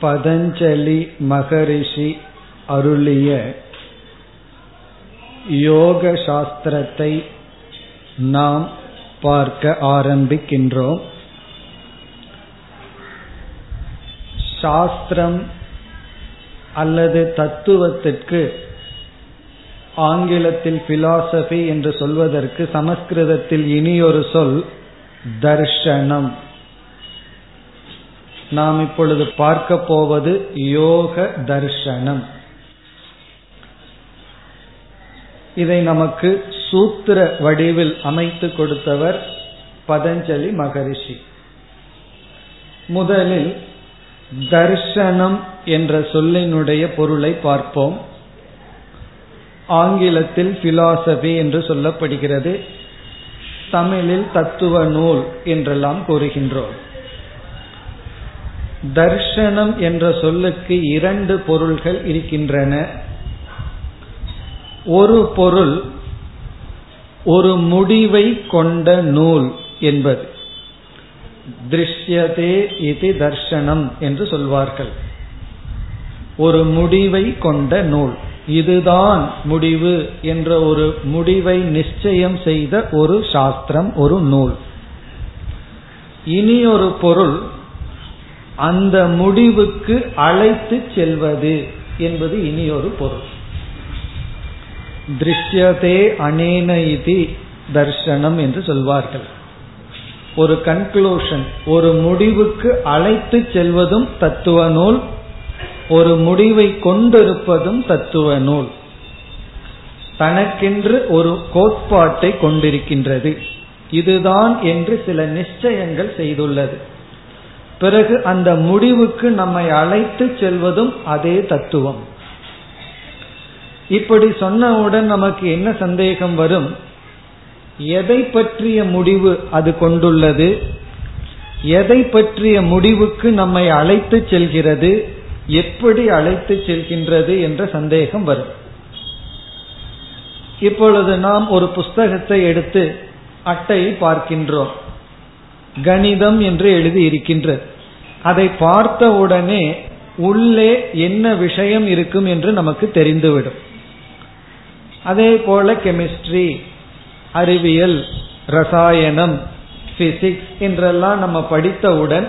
பதஞ்சலி மகரிஷி அருளிய யோக சாஸ்திரத்தை நாம் பார்க்க ஆரம்பிக்கின்றோம். சாஸ்திரம் அல்லது தத்துவத்திற்கு ஆங்கிலத்தில் பிலாசபி என்று சொல்வதற்கு சமஸ்கிருதத்தில் இனியொரு சொல் தர்ஷனம். நாம் இப்பொழுது பார்க்க போவது யோக தர்ஷனம் இதை நமக்கு சூத்திர வடிவில் அமைத்து கொடுத்தவர் பதஞ்சலி மகரிஷி. முதலில் தர்ஷனம் என்ற சொல்லினுடைய பொருளை பார்ப்போம். ஆங்கிலத்தில் பிலாசபி என்று சொல்லப்படுகிறது. தமிழில் தத்துவ நூல் என்றெல்லாம் கூறுகின்றோம். தர்ஷனம் என்ற சொல்லுக்கு இரண்டு பொருள்கள் இருக்கின்றன. ஒரு பொருள் ஒரு முடிவை கொண்ட நூல் என்பது. திருஷ்யதே இது தர்ஷனம் என்று சொல்வார்கள். ஒரு முடிவை கொண்ட நூல். இதுதான் முடிவு என்ற ஒரு முடிவை நிச்சயம் செய்த ஒரு சாஸ்திரம் ஒரு நூல். இனி ஒரு பொருள் அந்த முடிவுக்கு அழைத்து செல்வது என்பது இனி ஒரு பொருள். திருஷ்யதே அனேன இதி தர்ஷனம் என்று சொல்வார்கள். ஒரு கன்க்ளூஷன் ஒரு முடிவுக்கு அழைத்து செல்வதும் தத்துவ நூல் ஒரு முடிவை கொண்டிருப்பதும் தத்துவ நூல். தனக்கென்று ஒரு கோட்பாட்டை கொண்டிருக்கின்றது. இதுதான் என்று சில நிச்சயங்கள் செய்துள்ளது. பிறகு அந்த முடிவுக்கு நம்மை அழைத்து செல்வதும் அதே தத்துவம். இப்படி சொன்னவுடன் நமக்கு என்ன சந்தேகம் வரும்? எதை பற்றிய முடிவு அது கொண்டுள்ளது? எதை பற்றிய முடிவுக்கு நம்மை அழைத்து செல்கிறது? எப்படி அழைத்து செல்கின்றது என்ற சந்தேகம் வரும். இப்பொழுது நாம் ஒரு புஸ்தகத்தை எடுத்து அட்டையை பார்க்கின்றோம். கணிதம் என்று எழுதி இருக்கின்றது. அதை பார்த்தவுடனே உள்ளே என்ன விஷயம் இருக்கும் என்று நமக்கு தெரிந்துவிடும். அதே போல கெமிஸ்ட்ரி அறிவியல் ரசாயனம் பிசிக்ஸ் என்றெல்லாம் நம்ம படித்தவுடன்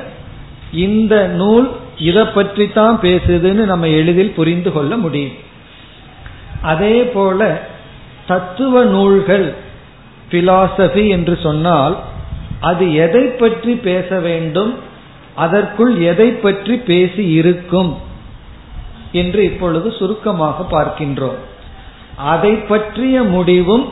இந்த நூல் இதை பற்றி தான் பேசுதுன்னு நம்ம எளிதில் புரிந்து கொள்ள முடியும். அதே போல தத்துவ நூல்கள் பிலாசபி என்று சொன்னால் அது எதை பற்றி பேச வேண்டும்? அதற்குள் எதை பற்றி பேசி இருக்கும்? என்று இப்பொழுது சுருக்கமாக பார்க்கின்றோம். அதை பற்றிய முடிவும்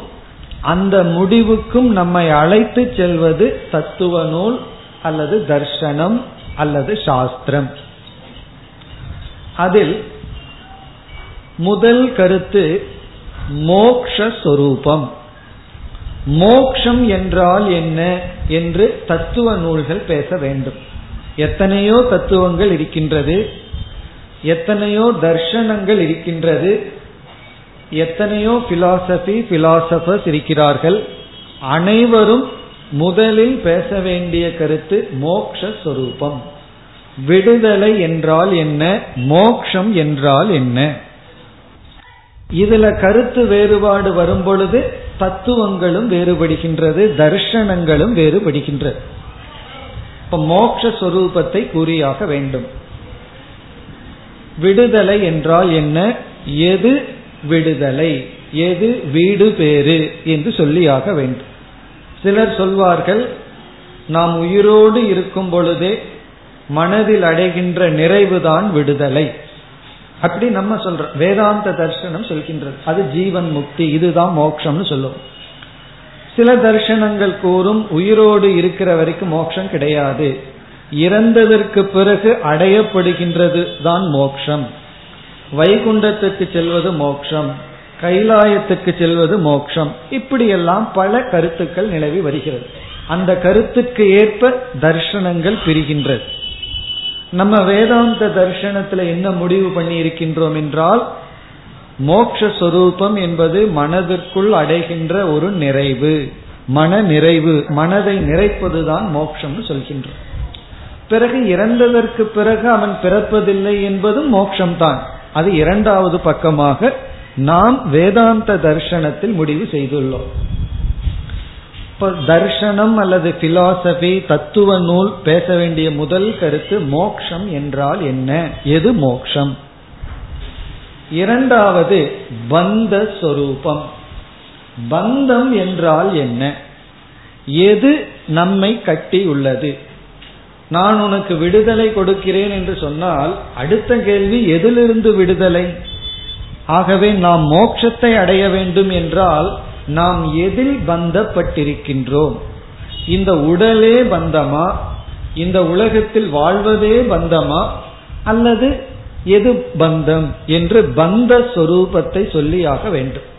அந்த முடிவுக்கும் நம்மை அழைத்து செல்வது தத்துவ நூல் அல்லது தர்ஷனம் அல்லது சாஸ்திரம். அதில் முதல் கருத்து மோக்ஷரூபம் மோக்ஷம் என்றால் என்ன என்று தத்துவ நூல்கள் பேச வேண்டும். எத்தனையோ தத்துவங்கள் இருக்கின்றது. எத்தனையோ தர்ஷனங்கள் இருக்கின்றது. எத்தனையோ பிலாசபி பிலாசபர்ஸ் இருக்கிறார்கள். அனைவரும் முதலில் பேச வேண்டிய கருத்து மோக்ஷரூபம் விடுதலை என்றால் என்ன? மோக்ஷம் என்றால் என்ன? இதுல கருத்து வேறுபாடு வரும் பொழுது தத்துவங்களும் வேறுபடுகின்றது தர்ஷனங்களும் வேறுபடுகின்றது. இப்ப மோக்ஷரூபத்தை கூறியாக வேண்டும். விடுதலை என்றால் என்ன? எது விடுதலை? எது வீடு பேறு என்று சொல்லியாக வேண்டும். சிலர் சொல்வார்கள் நாம் உயிரோடு இருக்கும் பொழுதே மனதில் அடைகின்ற நிறைவுதான் விடுதலை. அப்படி நம்ம சொல்றோம் வேதாந்த தர்சனம் சொல்கின்றது. அது ஜீவன் முக்தி இதுதான் மோட்சம்னு சொல்லுவோம் சில தர்சனங்கள் கூறும் உயிரோடு இருக்கிற வரைக்கும் மோட்சம் கிடையாது. இறந்ததற்கு பிறகு அடையப்படுகின்றது தான் மோக்ஷம். வைகுண்டத்துக்கு செல்வது மோக்ஷம். கைலாயத்துக்கு செல்வது மோக்ஷம். இப்படியெல்லாம் பல கருத்துக்கள் நிலவி வருகிறது. அந்த கருத்துக்கு ஏற்ப தர்ஷனங்கள் பிரிகின்றது. நம்ம வேதாந்த தர்ஷனத்துல என்ன முடிவு பண்ணி இருக்கின்றோம் என்றால் மோக்ஷரூபம் என்பது மனதிற்குள் அடைகின்ற ஒரு நிறைவு. மன நிறைவு மனதை நிறைப்பதுதான் மோக்ஷம்னு சொல்கின்றோம். பிறகு இறந்ததற்கு பிறகு அவன் பிறப்பதில்லை என்பதும் மோட்சம்தான் அது இரண்டாவது பக்கமாக நாம் வேதாந்த தர்ஷனத்தில் முடிவு செய்துள்ளோம். இப்ப தர்ஷனம் அல்லது பிலாசபி தத்துவ நூல் பேச வேண்டிய முதல் கருத்து மோக்ஷம் என்றால் என்ன? எது மோக்ஷம்? இரண்டாவது பந்த சொரூபம். பந்தம் என்றால் என்ன? எது நம்மை கட்டி உள்ளது? நான் உனக்கு விடுதலை கொடுக்கிறேன் என்று சொன்னால் அடுத்த கேள்வி எதிலிருந்து விடுதலை? ஆகவே நாம் மோட்சத்தை அடைய வேண்டும் என்றால் நாம் எதில் பந்தப்பட்டிருக்கின்றோம்? இந்த உடலே பந்தமா? இந்த உலகத்தில் வாழ்வதே பந்தமா? அல்லது எது பந்தம் என்று பந்த சொரூபத்தை சொல்லியாக வேண்டும்.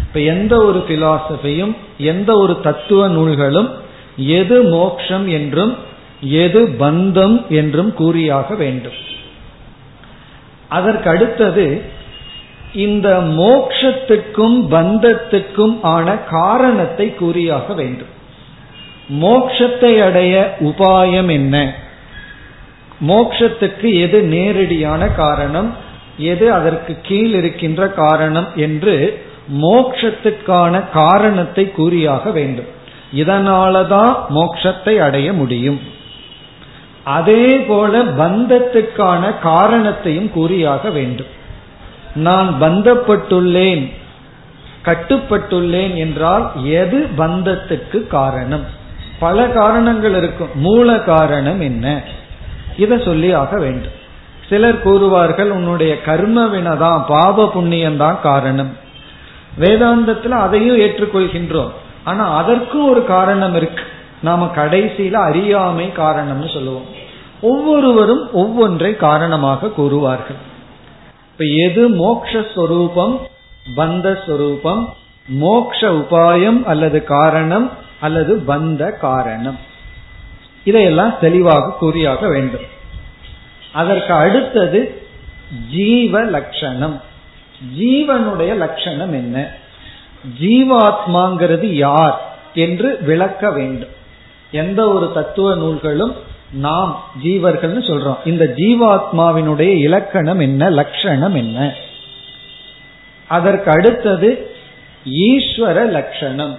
இப்ப எந்த ஒரு பிலாசபியும் எந்த ஒரு தத்துவ நூல்களும் எது மோக்ஷம் என்றும் எது பந்தம் என்றும் கூறியாக வேண்டும். அதற்கு அடுத்தது இந்த மோக்ஷத்துக்கும் பந்தத்துக்கும் ஆன காரணத்தை கூறியாக வேண்டும். மோக்ஷத்தை அடைய உபாயம் என்ன? மோக்ஷத்துக்கு எது நேரடியான காரணம்? எது அதற்கு கீழ் இருக்கின்ற காரணம்? என்று மோக்ஷத்துக்கான காரணத்தை கூறியாக வேண்டும். இதனாலதான் மோக்ஷத்தை அடைய முடியும். அதே போல பந்தத்துக்கான காரணத்தையும் கூறியாக வேண்டும். நான் பந்தப்பட்டுள்ளேன் கட்டுப்பட்டுள்ளேன் என்றால் எது பந்தத்துக்கு காரணம்? பல காரணங்கள் இருக்கும். மூல காரணம் என்ன? இதை சொல்லி ஆக வேண்டும். சிலர் கூறுவார்கள் உன்னுடைய கர்ம வினதான் பாப புண்ணியம் தான் காரணம். வேதாந்தத்தில் அதையும் ஏற்றுக்கொள்கின்றோம். ஆனா அதற்கும் ஒரு காரணம் இருக்கு. நாம கடைசியில அறியாமை காரணம்னு சொல்லுவோம். ஒவ்வொருவரும் ஒவ்வொன்றை காரணமாக கூறுவார்கள். இப்ப எது மோக்ஷரூபம் பந்த ஸ்வரூபம் மோக்ஷ உபாயம் அல்லது காரணம் அல்லது பந்த காரணம்? இதையெல்லாம் தெளிவாக கூறியாக வேண்டும். அதற்கு அடுத்தது ஜீவ லட்சணம். ஜீவனுடைய லட்சணம் என்ன? ஜீவாத்மாங்கிறது யார் என்று விளக்க வேண்டும். எந்த ஒரு தத்துவ நூல்களும் நாம் ஜீவர்கள்னு சொல்றோம். இந்த ஜீவாத்மாவினுடைய இலக்கணம் என்ன? லட்சணம் என்ன? அதற்கு அடுத்தது ஈஸ்வர லட்சணம்.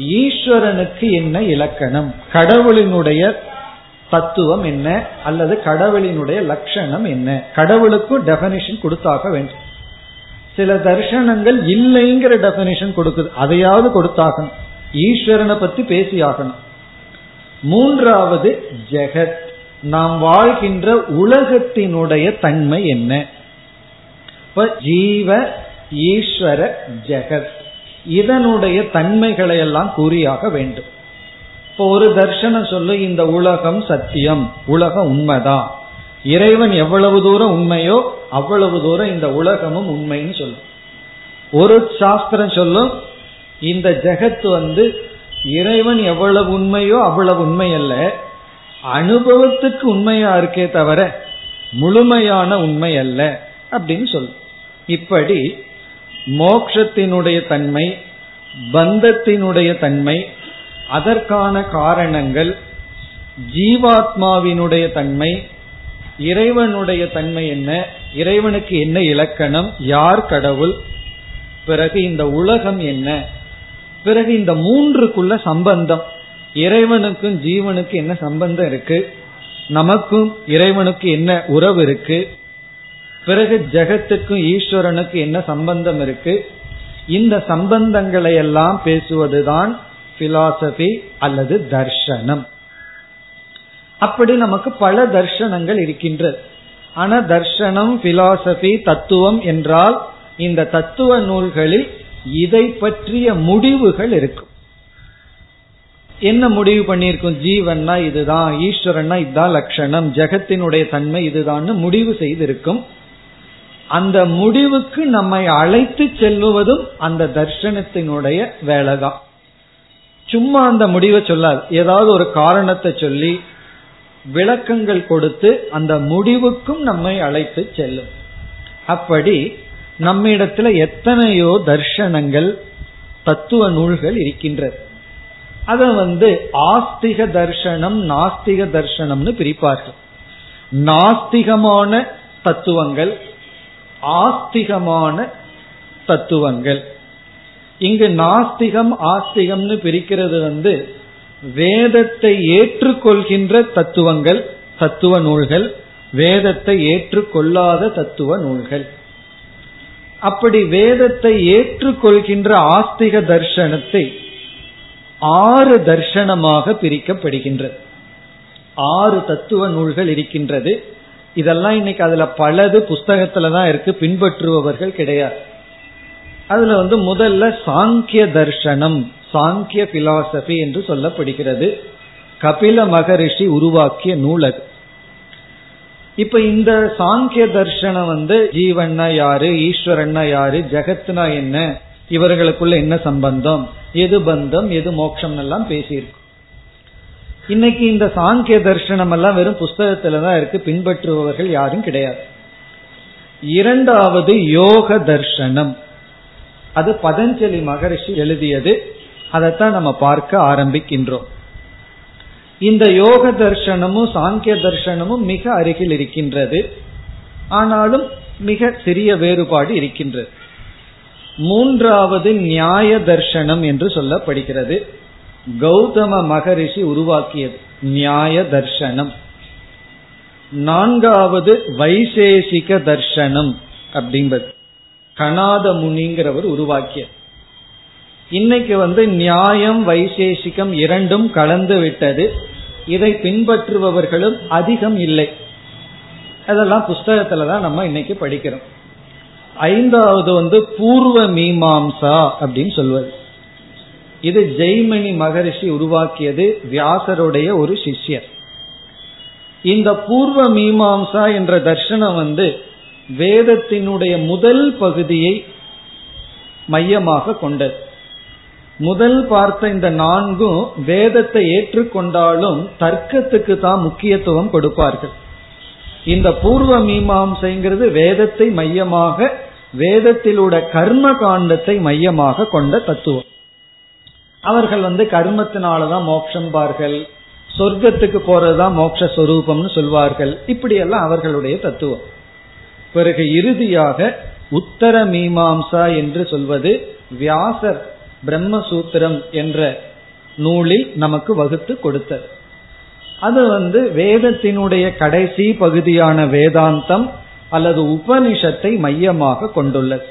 ஈஸ்வரனுக்கு என்ன இலக்கணம்? கடவுளினுடைய தத்துவம் என்ன? அல்லது கடவுளினுடைய லட்சணம் என்ன? கடவுளுக்கும் டெபனிஷன் கொடுத்தாக வேண்டும். சில தர்ஷனங்கள் இல்லைங்கிற டெபனிஷன் கொடுக்குது. அதையாவது கொடுத்தாகணும். ஈஸ்வரனை பத்தி பேசி ஆகணும் மூன்றாவது ஜெகத். நாம் வாழ்கின்ற உலகத்தினுடைய தன்மை என்ன? ஜீவ ஈஸ்வர ஜெகத். இதனுடைய தன்மைகளை எல்லாம் கூறியாக வேண்டும். இப்போ ஒரு தர்ஷனம் சொல்லு இந்த உலகம் சத்தியம் உலகம் உண்மைதான் இறைவன் எவ்வளவு தூரம் உண்மையோ அவ்வளவு தூரம் இந்த உலகமும் உண்மைன்னு சொல்லும். ஒரு சாஸ்திரம் சொல்லும் இந்த ஜெகத் வந்து இறைவன் எவ்வளவு உண்மையோ அவ்வளவு உண்மை அல்ல அனுபவத்துக்கு உண்மையா இருக்கே தவிர முழுமையான உண்மை அல்ல அப்படின்னு சொல் இப்படி மோக்ஷத்தினுடைய தன்மை பந்தத்தினுடைய தன்மை அதற்கான காரணங்கள் ஜீவாத்மாவினுடைய தன்மை இறைவனுடைய தன்மை என்ன இறைவனுக்கு என்ன இலக்கணம் யார் கடவுள் பிறகு இந்த உலகம் என்ன பிறகு இந்த மூன்றுக்குள்ள சம்பந்தம். இறைவனுக்கும் ஜீவனுக்கு என்ன சம்பந்தம் இருக்கு? நமக்கும் இறைவனுக்கு என்ன உறவு இருக்கு? பிறகு ஜெகத்துக்கும் ஈஸ்வரனுக்கு என்ன சம்பந்தம் இருக்கு? இந்த சம்பந்தங்களை எல்லாம் பேசுவதுதான் பிலாசபி அல்லது தர்ஷனம். அப்படி நமக்கு பல தர்ஷனங்கள் இருக்கின்றது ஆனா தர்ஷனம் பிலாசபி தத்துவம் என்றால் இந்த தத்துவ நூல்களில் இதை பற்றிய முடிவுகள் இருக்கும். என்ன முடிவு பண்ணியிருக்கும்? ஜீவன்னா இதுதான் ஈஸ்வரன்னா இதுதான் லட்சணம் ஜெகத்தினுடைய தன்மை இதுதான்னு முடிவு செய்திருக்கும். அந்த முடிவுக்கு நம்மை அழைத்து செல்லுவதும் அந்த தர்ஷனத்தினுடைய வேலைதான். சும்மா அந்த முடிவை சொல்லாது. ஏதாவது ஒரு காரணத்தை சொல்லி விளக்கங்கள் கொடுத்து அந்த முடிவுக்கும் நம்மை அழைத்து செல்லும். அப்படி நம்மிடத்துல எத்தனையோ தர்ஷனங்கள் தத்துவ நூல்கள் இருக்கின்றது அத வந்து ஆஸ்திக தர்சனம் நாஸ்திக தர்சனம்னு பிரிப்பார்கள். நாஸ்திகமான தத்துவங்கள் ஆஸ்திகமான தத்துவங்கள். இங்கு நாஸ்திகம் ஆஸ்திகம்னு பிரிக்கிறது வந்து வேதத்தை ஏற்றுக்கொள்கின்ற தத்துவங்கள் தத்துவ நூல்கள் வேதத்தை ஏற்றுக்கொள்ளாத தத்துவ நூல்கள். அப்படி வேதத்தை ஏற்றுக்கொள்கின்ற ஆஸ்திக தர்சனத்தை ஆறு தர்சனமாக பிரிக்கப்படுகின்றது. ஆறு தத்துவ நூல்கள் இருக்கின்றது. இதெல்லாம் இன்னைக்கு அதுல பலது புஸ்தகத்துல தான் இருக்கு. பின்பற்றுபவர்கள் கிடையாது. அதுல வந்து முதல்ல சாங்கிய தர்சனம் சாங்கிய பிலாசபி என்று சொல்லப்படுகிறது. கபில மகரிஷி உருவாக்கிய நூல் அது. இப்ப இந்த சாங்கிய தர்சனம் வந்து ஜீவன்னா யாரு ஈஸ்வரன்னா யாரு ஜெகத்னா என்ன இவர்களுக்குள்ள என்ன சம்பந்தம் எது பந்தம் எது மோட்சம் எல்லாம் பேசியிருக்கும் இன்னைக்கு இந்த சாங்கிய தர்சனம் எல்லாம் வெறும் புஸ்தகத்துல தான் இருக்கு பின்பற்றுபவர்கள் யாரும் கிடையாது. இரண்டாவது யோக தர்சனம் அது பதஞ்சலி மகரிஷி எழுதியது அதைத்தான் நம்ம பார்க்க ஆரம்பிக்கின்றோம். இந்த யோக தர்சனமும் சாங்கிய தர்சனமும் மிக அருகில் இருக்கின்றது. ஆனாலும் மிக சிறிய வேறுபாடு இருக்கின்றது. மூன்றாவது நியாய தர்சனம் என்று சொல்லப்படுகிறது. கௌதம மகரிஷி உருவாக்கியது நியாய தர்சனம் நான்காவது வைசேஷிக தர்சனம் அப்படிங்கிறது கனாத முனிங்கிறவர் உருவாக்கியது இன்னைக்கு வந்து நியாயம் வைசேஷிகம் இரண்டும் கலந்து விட்டது. இதை பின்பற்றுபவர்களும் அதிகம் இல்லை. அதெல்லாம் புஸ்தகத்துல தான் நம்ம இன்னைக்கு படிக்கிறோம். ஐந்தாவது வந்து பூர்வ மீமாம்சா அப்படின்னு சொல்வது. இது ஜெய்மணி மகரிஷி உருவாக்கியது வியாசருடைய ஒரு சிஷ்யர். இந்த பூர்வ மீமாம்சா என்ற தர்ஷனம் வந்து வேதத்தினுடைய முதல் பகுதியை மையமாக கொண்டது. முதல் பார்த்த இந்த நான்கும் வேதத்தை ஏற்றுக்கொண்டாலும் தர்க்கத்துக்கு தான் முக்கியத்துவம் கொடுப்பார்கள். இந்த பூர்வ மீமாம்சைங்கிறது வேதத்தை மையமாக வேதத்திலுட கர்ம காண்டத்தை மையமாக கொண்ட தத்துவம். அவர்கள் வந்து கர்மத்தினாலதான் மோட்சம் பார்கள் சொர்க்கத்துக்கு போறதுதான் மோட்ச சொரூபம்னு சொல்வார்கள். இப்படியெல்லாம் அவர்களுடைய தத்துவம். பிறகு இறுதியாக உத்தர மீமாம்சா என்று சொல்வது வியாசர் பிரம்மசூத்திரம் என்ற நூலில் நமக்கு வகுத்து கொடுத்தது. அது வந்து வேதத்தினுடைய கடைசி பகுதியான வேதாந்தம் அல்லது உபனிஷத்தை மையமாக கொண்டுள்ளது.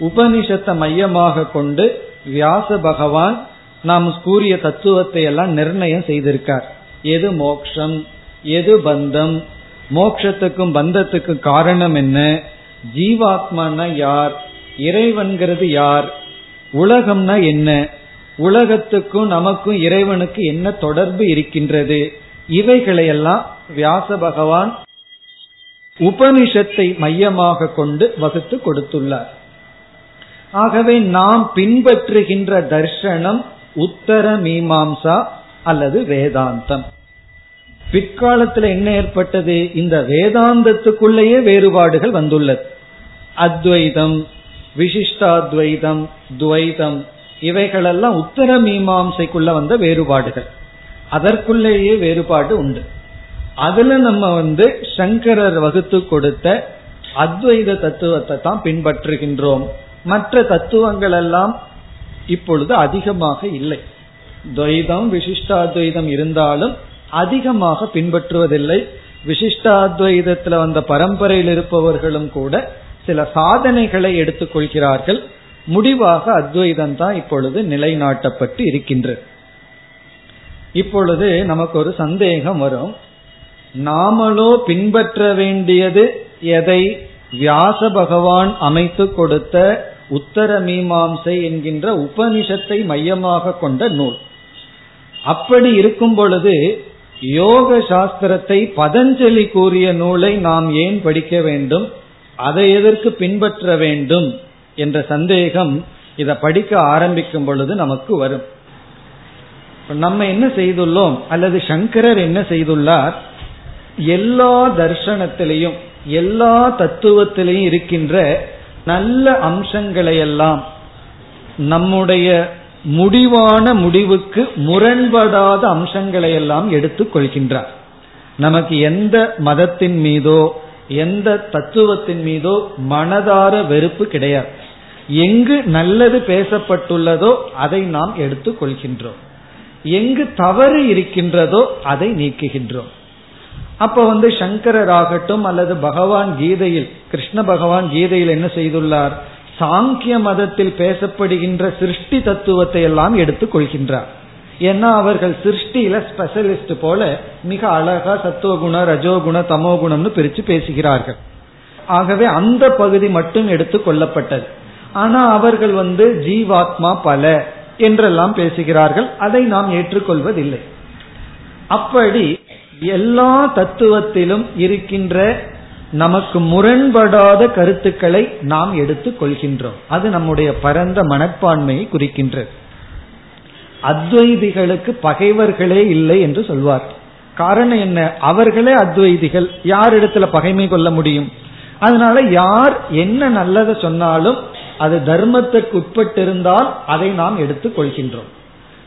உபனிஷத்தை மையமாக கொண்டு வியாச பகவான் நாம் கூறிய தத்துவத்தை எல்லாம் நிர்ணயம் செய்திருக்கார். எது மோக்ஷம் எது பந்தம் மோக்ஷத்துக்கும் பந்தத்துக்கும் காரணம் என்ன ஜீவாத்மான யார் இறைவன்கிறது யார் உலகம்னா என்ன? உலகத்துக்கும் நமக்கும் இறைவனுக்கு என்ன தொடர்பு இருக்கின்றது? இவைகளையெல்லாம் வியாச பகவான் உபனிஷத்தை மையமாக கொண்டு வகுத்து கொடுத்துள்ளார். ஆகவே நாம் பின்பற்றுகின்ற தர்ஷனம் உத்தர மீமாம்சா அல்லது வேதாந்தம். பிற்காலத்தில் என்ன ஏற்பட்டது? இந்த வேதாந்தத்துக்குள்ளேயே வேறுபாடுகள் வந்துள்ளது. அத்வைதம் விசிஷ்டாத்வைதம் துவைதம் இவைகளெல்லாம் உத்தர மீமாசைக்குள்ள வந்த வேறுபாடுகள். அதற்குள்ளேயே வேறுபாடு உண்டு. அதுல நம்ம வந்து சங்கரர் வகுத்து கொடுத்த அத்வைத தத்துவத்தை தான் பின்பற்றுகின்றோம். மற்ற தத்துவங்கள் எல்லாம் இப்பொழுது அதிகமாக இல்லை. துவைதம் விசிஷ்டாத்வைதம் இருந்தாலும் அதிகமாக பின்பற்றுவதில்லை. விசிஷ்டாத்வைதத்துல வந்த பரம்பரையில் இருப்பவர்களும் கூட சில சாதனைகளை எடுத்துக்கொள்கிறார்கள். முடிவாக அத்வைதம் தான் இப்பொழுது நிலைநாட்டப்பட்டு இருக்கின்றது இப்பொழுது நமக்கு ஒரு சந்தேகம் வரும். நாமளோ பின்பற்ற வேண்டியது எதை? வியாச பகவான் அமைத்து கொடுத்த உத்தர மீமாம்சை என்கின்ற உபனிஷத்தை மையமாக கொண்ட நூல். அப்படி இருக்கும் பொழுது யோக சாஸ்திரத்தை பதஞ்சலி கூறிய நூலை நாம் ஏன் படிக்க வேண்டும்? அதை எதற்கு பின்பற்ற வேண்டும் என்ற சந்தேகம் இதை படிக்க ஆரம்பிக்கும் பொழுது நமக்கு வரும். நம்ம என்ன செய்துள்ளோம் அல்லது சங்கரர் என்ன செய்துள்ளார்? எல்லா தர்சனத்திலையும் எல்லா தத்துவத்திலையும் இருக்கின்ற நல்ல அம்சங்களை எல்லாம் நம்முடைய முடிவான முடிவுக்கு முரண்படாத அம்சங்களை எல்லாம் எடுத்துக் கொள்கின்றார். நமக்கு எந்த மதத்தின் மீதோ எந்த தத்துவத்தின் மீதோ மனதார வெறுப்பு கிடையாது. எங்கு நல்லது பேசப்பட்டுள்ளதோ அதை நாம் எடுத்துக் கொள்கின்றோம். எங்கு தவறு இருக்கின்றதோ அதை நீக்குகின்றோம். அப்ப வந்து சங்கரர் ஆகட்டும் அல்லது பகவான் கீதையில் கிருஷ்ண பகவான் கீதையில் என்ன செய்துள்ளார்? சாங்கிய மதத்தில் பேசப்படுகின்ற சிருஷ்டி தத்துவத்தை எல்லாம் எடுத்துக் கொள்கின்றார். ஏன்னா அவர்கள் சிருஷ்டியில ஸ்பெஷலிஸ்ட் போல மிக அழகா சத்துவகுண ரஜோகுண தமோகுணம்னு பிரிச்சு பேசுகிறார்கள். ஆகவே அந்த பகுதி மட்டும் எடுத்துக் கொள்ளப்பட்டது. ஆனா அவர்கள் வந்து ஜீவாத்மா பல என்றெல்லாம் பேசுகிறார்கள். அதை நாம் ஏற்றுக்கொள்வதில்லை. அப்படி எல்லா தத்துவத்திலும் இருக்கின்ற நமக்கு முரண்படாத கருத்துக்களை நாம் எடுத்துக் கொள்கின்றோம். அது நம்முடைய பரந்த மனப்பான்மையை குறிக்கின்றது. அத்வைதிகளுக்கு பகைவர்களே இல்லை என்று சொல்வார். காரணம் என்ன? அவர்களே அத்வைதிகள். யார் இடத்துல பகைமை கொள்ள முடியும்? அதனால யார் என்ன நல்லதை சொன்னாலும் அது தர்மத்திற்கு உட்பட்டிருந்தால் அதை நாம் எடுத்துக் கொள்கின்றோம்.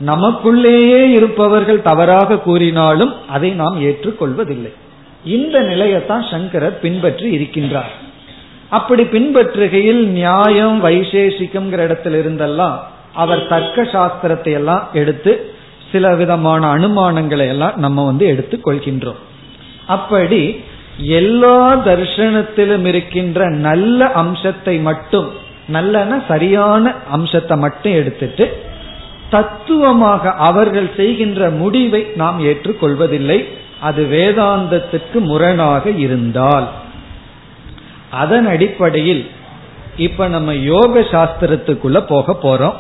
நமக்குள்ளேயே இருப்பவர்கள் தவறாக கூறினாலும் அதை நாம் ஏற்றுக்கொள்வதில்லை இந்த நிலையத்தான் சங்கரர் பின்பற்றி இருக்கின்றார். அப்படி பின்பற்றுகையில் நியாயம் வைசேஷிக்கம்ங்கிற இடத்துல இருந்தெல்லாம் அவர் தர்க்க சாஸ்திரத்தை எல்லாம் எடுத்து சில விதமான அனுமானங்களை எல்லாம் நம்ம வந்து எடுத்துக் கொள்கின்றோம். அப்படி எல்லா தர்ஷனத்திலும் இருக்கின்ற நல்ல அம்சத்தை மட்டும் நல்லன சரியான அம்சத்தை மட்டும் எடுத்துட்டு தத்துவமாக அவர்கள் செய்கின்ற முடிவை நாம் ஏற்றுக்கொள்வதில்லை. அது வேதாந்தத்துக்கு முரணாக இருந்தால். அதன் அடிப்படையில் இப்ப நம்ம யோக சாஸ்திரத்துக்குள்ள போக போறோம்.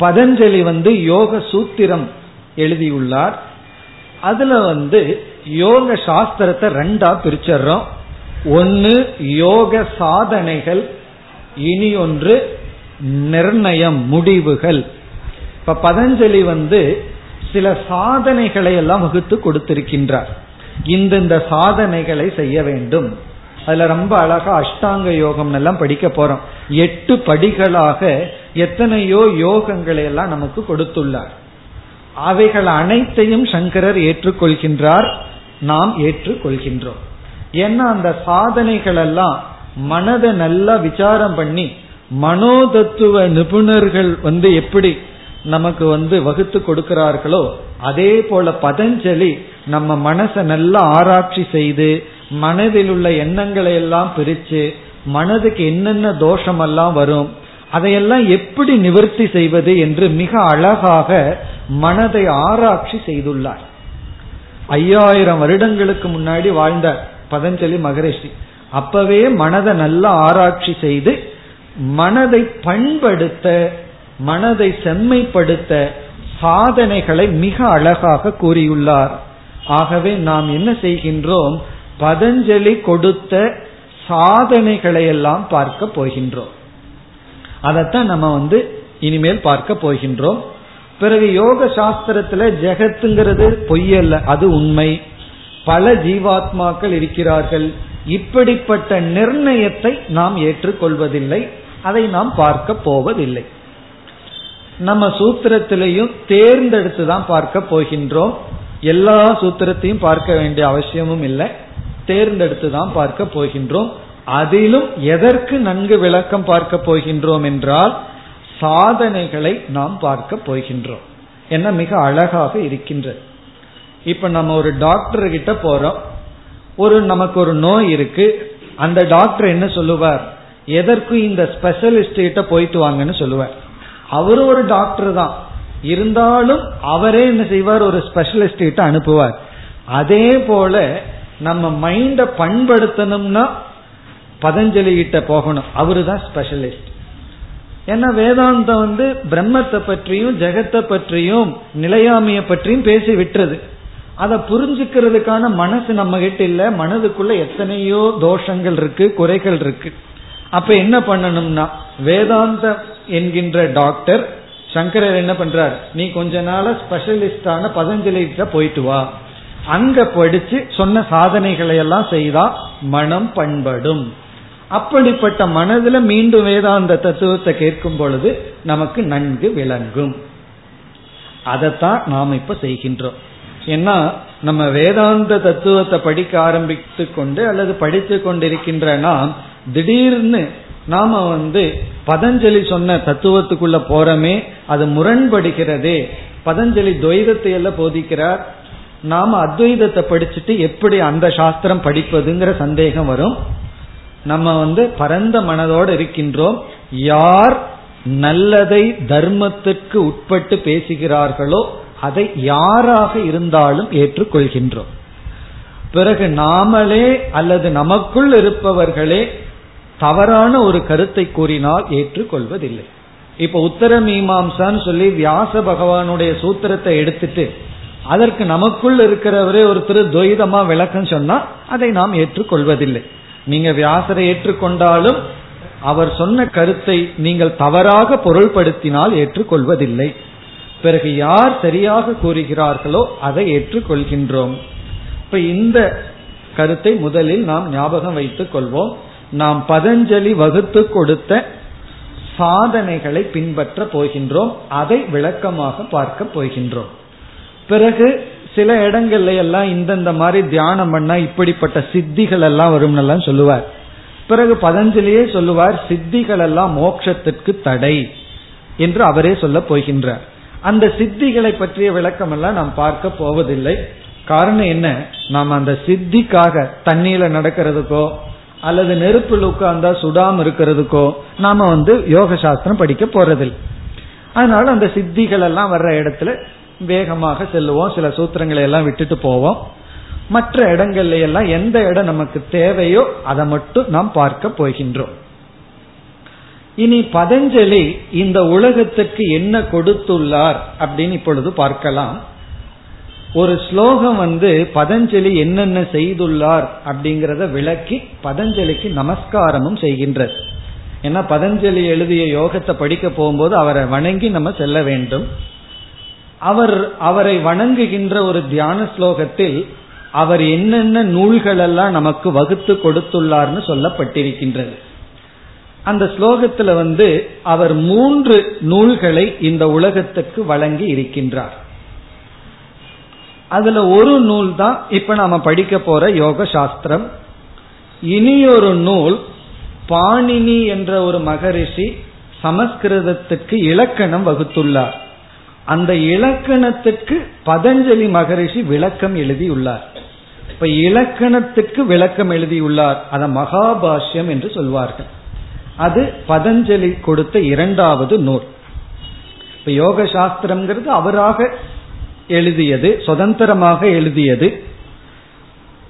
பதஞ்சலி வந்து யோக சூத்திரம் எழுதியுள்ளார். அதுல வந்து யோக சாஸ்திரத்தை ரெண்டா பிரிச்சர்றோம். ஒன்னு யோக சாதனைகள் இனி ஒன்று நிர்ணயம் முடிவுகள். இப்ப பதஞ்சலி வந்து சில சாதனைகளை எல்லாம் வகுத்து கொடுத்திருக்கின்றார். இந்தந்த சாதனைகளை செய்ய வேண்டும். அதுல ரொம்ப அழகா அஷ்டாங்க யோகம் எல்லாம் படிக்க போறோம். எட்டு படிகளாக எத்தனையோ யோகங்களை எல்லாம் நமக்கு கொடுத்துள்ளார். அவைகள் அனைத்தையும் சங்கரர் ஏற்றுக்கொள்கின்றார் நாம் ஏற்றுக்கொள்கின்றோம். ஏன்னா அந்த சாதனைகள் எல்லாம் மனதை நல்லா விசாரம் பண்ணி மனோதத்துவ நிபுணர்கள் வந்து எப்படி நமக்கு வந்து வகுத்து கொடுக்கிறார்களோ அதே போல பதஞ்சலி நம்ம மனசை நல்லா ஆராய்ச்சி செய்து மனதில் உள்ள எண்ணங்களை எல்லாம் பிரிச்சு மனதுக்கு என்னென்ன தோஷம் எல்லாம் வரும் அதையெல்லாம் எப்படி நிவர்த்தி செய்வது என்று மிக அழகாக மனதை ஆராய்ச்சி செய்துள்ளார். ஐயாயிரம் வருடங்களுக்கு முன்னாடி வாழ்ந்த பதஞ்சலி மகரிஷி. அப்பவே மனதை நல்லா ஆராய்ச்சி செய்து மனதை பண்படுத்த மனதை செம்மைப்படுத்த சாதனைகளை மிக அழகாக கூறியுள்ளார். ஆகவே நாம் என்ன செய்கின்றோம் பதஞ்சலி கொடுத்த சாதனைகளை எல்லாம் பார்க்க போகின்றோம். அதைத்தான் நம்ம வந்து இனிமேல் பார்க்க போகின்றோம். பிறகு யோக சாஸ்திரத்துல ஜெகத்துங்கிறது பொய்யல்ல அது உண்மை. பல ஜீவாத்மாக்கள் இருக்கிறார்கள். இப்படிப்பட்ட நிர்ணயத்தை நாம் ஏற்றுக்கொள்வதில்லை. அதை நாம் பார்க்க போவதில்லை. நம்ம சூத்திரத்திலையும் தேர்ந்தெடுத்து தான் பார்க்க போகின்றோம். எல்லா சூத்திரத்தையும் பார்க்க வேண்டிய அவசியமும் இல்லை. தேர்ந்தெடுத்து தான் பார்க்க போகின்றோம். அதிலும் எதற்கு நன்கு விளக்கம் பார்க்க போகின்றோம் என்றால் சாதனைகளை நாம் பார்க்க போகின்றோம். என்ன மிக அழகாக இருக்கின்றது. இப்ப நம்ம ஒரு டாக்டர் கிட்ட போறோம். ஒரு நமக்கு ஒரு நோய் இருக்கு. அந்த டாக்டர் என்ன சொல்லுவார்? எதற்கும் இந்த ஸ்பெஷலிஸ்ட் கிட்ட போயிட்டு வாங்கன்னு சொல்லுவார். அவரும் ஒரு டாக்டர் தான். இருந்தாலும் அவரே என்ன செய்வார்? ஒரு ஸ்பெஷலிஸ்ட் கிட்ட அனுப்புவார். அதே போல நம்ம மைண்ட பண்படுத்தணும்னா பதஞ்சலி கிட்ட போகணும். அவரு தான் ஸ்பெஷலிஸ்ட் ஏன்னா வேதாந்தம் வந்து பிரம்மத்தை பற்றியும் ஜெகத்தை பற்றியும் நிலையாமைய பற்றியும் பேசி விட்டுறது அதை புரிஞ்சுக்கிறதுக்கான மனசு நம்ம கிட்ட இல்ல. மனதுக்குள்ள எத்தனையோ தோஷங்கள் இருக்கு குறைகள் இருக்கு. அப்ப என்ன பண்ணணும்னா வேதாந்த என்கின்ற டாக்டர் சங்கரர் என்ன பண்றார்? நீ கொஞ்ச நாள ஸ்பெஷலிஸ்டான பதஞ்சலி கிட்ட போயிட்டு வா. அங்க படிச்சு சொன்ன சாதனைகளை எல்லாம் செய்தா மனம் பண்படும். அப்படிப்பட்ட மனதுல மீண்டும் வேதாந்த தத்துவத்தை கேட்கும் பொழுது நமக்கு நன்கு விளங்கும். அதைத்தான் நாம் இப்ப செய்கின்றோம். ஏன்னா நம்ம வேதாந்த தத்துவத்தை படிக்க ஆரம்பித்து கொண்டு அல்லது படித்து கொண்டிருக்கின்ற நாம் திடீர்னு நாம வந்து பதஞ்சலி சொன்ன தத்துவத்துக்குள்ள போறமே அது முரண்படுகிறதே பதஞ்சலி துவைதத்தை எல்லாம் போதிக்கிறார் நாம அத்வைதத்தை படிச்சுட்டு எப்படி அந்த சாஸ்திரம் படிப்பதுங்கிற சந்தேகம் வரும். நம்ம வந்து பரந்த மனதோடு இருக்கின்றோம். யார் நல்லதை தர்மத்திற்கு உட்பட்டு பேசுகிறார்களோ அதை யாராக இருந்தாலும் ஏற்றுக்கொள்கின்றோம். பிறகு நாமளே அல்லது நமக்குள் இருப்பவர்களே தவறான ஒரு கருத்தை கூறினால் ஏற்றுக்கொள்வதில்லை. இப்ப உத்தர மீமாம்சான்னு சொல்லி வியாச பகவானுடைய சூத்திரத்தை எடுத்துட்டு அதற்கு நமக்குள் இருக்கிறவரே ஒருத்தர் துவைதமா விளக்கம் சொன்னா அதை நாம் ஏற்றுக்கொள்வதில்லை. நீங்க வியாசரை ஏற்றுக்கொண்டாலும் அவர் சொன்ன கருத்தை நீங்கள் தவறாக பொருள்படுத்தினால் ஏற்றுக்கொள்வதில்லை. பிறகு யார் சரியாக கூறுகிறார்களோ அதை ஏற்றுக்கொள்கின்றோம். இப்ப இந்த கருத்தை முதலில் நாம் ஞாபகம் வைத்துக் கொள்வோம். நாம் பதஞ்சலி வகுத்து கொடுத்த சாதனைகளை பின்பற்ற போகின்றோம். அதை விளக்கமாக பார்க்க போகின்றோம். பிறகு சில இடங்கள்ல எல்லாம் இந்தந்த மாதிரி தியானம் பண்ணா இப்படிப்பட்ட சித்திகள் எல்லாம் வரும் எல்லாம் சொல்லுவார். பிறகு பதஞ்சலியே சொல்லுவார் சித்திகள் எல்லாம் மோட்சத்திற்கு தடை என்று அவரே சொல்ல போகின்றார். அந்த சித்திகளை பற்றிய விளக்கம் எல்லாம் நாம் பார்க்க போவதில்லை. காரணம் என்ன? நாம் அந்த சித்திக்காக தண்ணியில நடக்கிறதுக்கோ அல்லது நெருப்பில் உட்கார்ந்தா சுடாம இருக்கிறதுக்கோ நாம வந்து யோக சாஸ்திரம் படிக்க போறதில்லை. அதனால அந்த சித்திகள் எல்லாம் வர்ற இடத்துல வேகமாக செல்லுவோம். சில சூத்திரங்களை எல்லாம் விட்டுட்டு போவோம். மற்ற இடங்கள்ல எல்லாம் எந்த இடம் நமக்கு தேவையோ அதை மட்டும் நாம் பார்க்க போகின்றோம். இனி பதஞ்சலி இந்த உலகத்துக்கு என்ன கொடுத்துள்ளார் அப்படின்னு இப்பொழுது பார்க்கலாம். ஒரு ஸ்லோகம் வந்து பதஞ்சலி என்னென்ன செய்துள்ளார் அப்படிங்கிறத விளக்கி பதஞ்சலிக்கு நமஸ்காரமும் செய்கின்றது. ஏன்னா பதஞ்சலி எழுதிய யோகத்தை படிக்க போகும்போது அவரை வணங்கி நம்ம செல்ல வேண்டும். அவர் அவரை வணங்குகின்ற ஒரு தியான ஸ்லோகத்தில் அவர் என்னென்ன நூல்கள் எல்லாம் நமக்கு வகுத்து கொடுத்துள்ளார்னு சொல்லப்பட்டிருக்கின்றது. அந்த ஸ்லோகத்துல வந்து அவர் மூன்று நூல்களை இந்த உலகத்துக்கு வழங்கி இருக்கின்றார். அதுல ஒரு நூல் தான் இப்ப நாம படிக்க போற யோக சாஸ்திரம் இனியொரு நூல் பாணினி என்ற ஒரு மகரிஷி சமஸ்கிருதத்துக்கு இலக்கணம் வகுத்துள்ளார். அந்த இலக்கணத்துக்கு பதஞ்சலி மகரிஷி விளக்கம் எழுதியுள்ளார். இப்ப இலக்கணத்துக்கு விளக்கம் எழுதியுள்ளார். அத மகாபாஷ்யம் என்று சொல்வார்கள். அது பதஞ்சலி கொடுத்த இரண்டாவது நூல். இப்ப யோக சாஸ்திரம்ங்கிறது அவராக எழுதியது சுதந்திரமாக எழுதியது.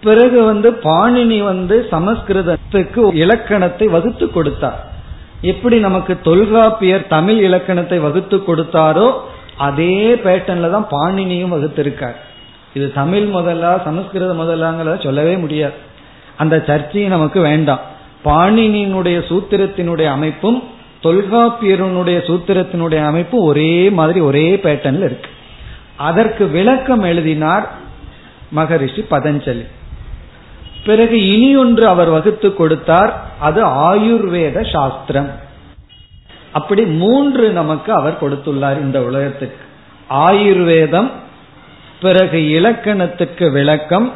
பிறகு வந்து பாணினி வந்து சமஸ்கிருதத்துக்கு இலக்கணத்தை வகுத்து கொடுத்தார். எப்படி நமக்கு தொல்காப்பியர் தமிழ் இலக்கணத்தை வகுத்து கொடுத்தாரோ அதே பேட்டர்ன்ல தான் பாணினியும் வகுத்திருக்கார். இது தமிழ் முதலா சமஸ்கிருத முதலாங்கிறத சொல்லவே முடியாது. அந்த சர்ச்சையும் நமக்கு வேண்டாம். பாணினியினுடைய சூத்திரத்தினுடைய அமைப்பும் தொல்காப்பியருனுடைய சூத்திரத்தினுடைய அமைப்பும் ஒரே மாதிரி ஒரே பேட்டர்ன்ல இருக்கு. அதற்கு விளக்கம் எழுதினார் மகரிஷி பதஞ்சலி. பிறகு இனி ஒன்று அவர் வகுத்து கொடுத்தார் அது ஆயுர்வேத சாஸ்திரம். அப்படி மூன்று நமக்கு அவர் கொடுத்துள்ளார் இந்த உலகத்துக்கு. ஆயுர்வேதம் பிறகு இலக்கணத்துக்கு விளக்கம்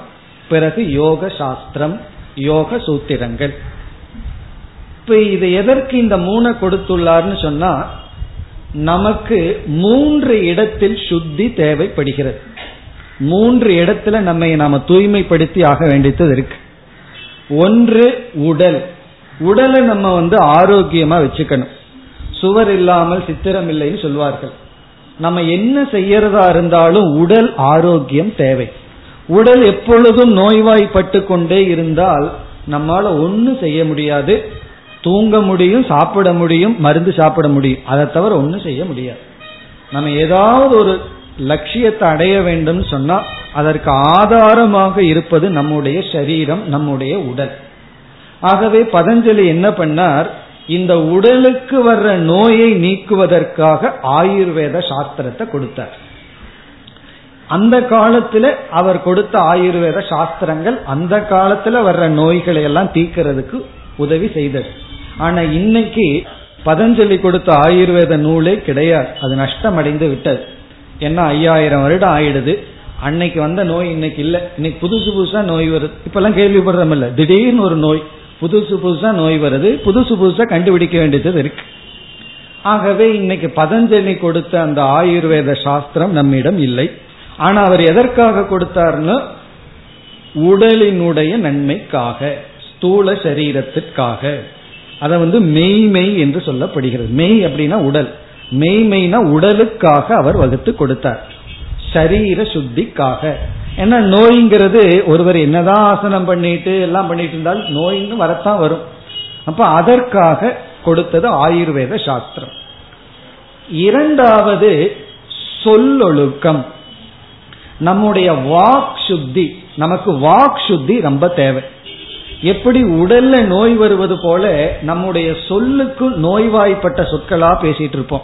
பிறகு யோக சாஸ்திரம் யோக சூத்திரங்கள். இப்ப இது எதற்கு இந்த மூணை கொடுத்துள்ளார்னு சொன்னா நமக்கு மூன்று இடத்தில் சுத்தி தேவைப்படுகிறது. மூன்று இடத்துல நம்மை நாம தூய்மைப்படுத்தி ஆக வேண்டியது இருக்கு. ஒன்று உடல். உடலை நம்ம வந்து ஆரோக்கியமா வச்சுக்கணும். சுவர் இல்லாமல் சித்திரம் இல்லைன்னு சொல்வார்கள். நம்ம என்ன செய்யறதா இருந்தாலும் உடல் ஆரோக்கியம் தேவை. உடல் எப்பொழுதும் நோய்வாய்ப்பட்டு கொண்டே இருந்தால் நம்மால ஒன்னும் செய்ய முடியாது. தூங்க முடியும் சாப்பிட முடியும் மருந்து சாப்பிட முடியும். அதை தவிர ஒன்றும் செய்ய முடியாது. நம்ம ஏதாவது ஒரு லட்சியத்தை அடைய வேண்டும் சொன்னா அதற்கு ஆதாரமாக இருப்பது நம்முடைய சரீரம் நம்முடைய உடல். ஆகவே பதஞ்சலி என்ன பண்ணார்? இந்த உடலுக்கு வர்ற நோயை நீக்குவதற்காக ஆயுர்வேத சாஸ்திரத்தை கொடுத்தார். அந்த காலத்துல அவர் கொடுத்த ஆயுர்வேத சாஸ்திரங்கள் அந்த காலத்துல வர்ற நோய்களை எல்லாம் தீக்கிறதுக்கு உதவி செய்தது. ஆனா இன்னைக்கு பதஞ்சலி கொடுத்த ஆயுர்வேத நூலே கிடையாது. அது நஷ்டம் அடைந்து விட்டது. ஏன்னா ஐயாயிரம் வருடம் ஆயிடுது. அன்னைக்கு வந்த நோய் இன்னைக்கு இல்ல. இன்னைக்கு புதுசு புதுசா நோய் வருது இப்பெல்லாம் கேள்விப்படுறோம் இல்ல. திடீர்னு ஒரு நோய். புதுசு புதுசா நோய் வருது புதுசு புதுசா கண்டுபிடிக்க வேண்டியது இருக்கு. ஆகவே இன்னைக்கு பதஞ்சலி கொடுத்த அந்த ஆயுர்வேத சாஸ்திரம் நம்மிடம் இல்லை. ஆனா அவர் எதற்காக கொடுத்தார்னு? உடலினுடைய நன்மைக்காக ஸ்தூல சரீரத்திற்காக. அதை வந்து மெய்மெய் என்று சொல்லப்படுகிறது. மெய் அப்படின்னா உடல். மெய்மெய்னா உடலுக்காக அவர் வகுத்து கொடுத்தார். சரீர சுத்திக்காக. ஏன்னா நோய்ங்கிறது ஒருவர் என்னதான் ஆசனம் பண்ணிட்டு எல்லாம் பண்ணிட்டு இருந்தால் நோயின்னு வரத்தான் வரும். அப்ப அதற்காக கொடுத்தது ஆயுர்வேத சாஸ்திரம். இரண்டாவது சொல்லொழுக்கம். நம்முடைய வாக் சுத்தி நமக்கு வாக் சுத்தி ரொம்ப தேவை. எப்படி உடல்ல நோய் வருவது போல நம்முடைய சொல்லுக்கு நோய்வாய்ப்பட்ட சொற்களா பேசிட்டு இருப்போம்.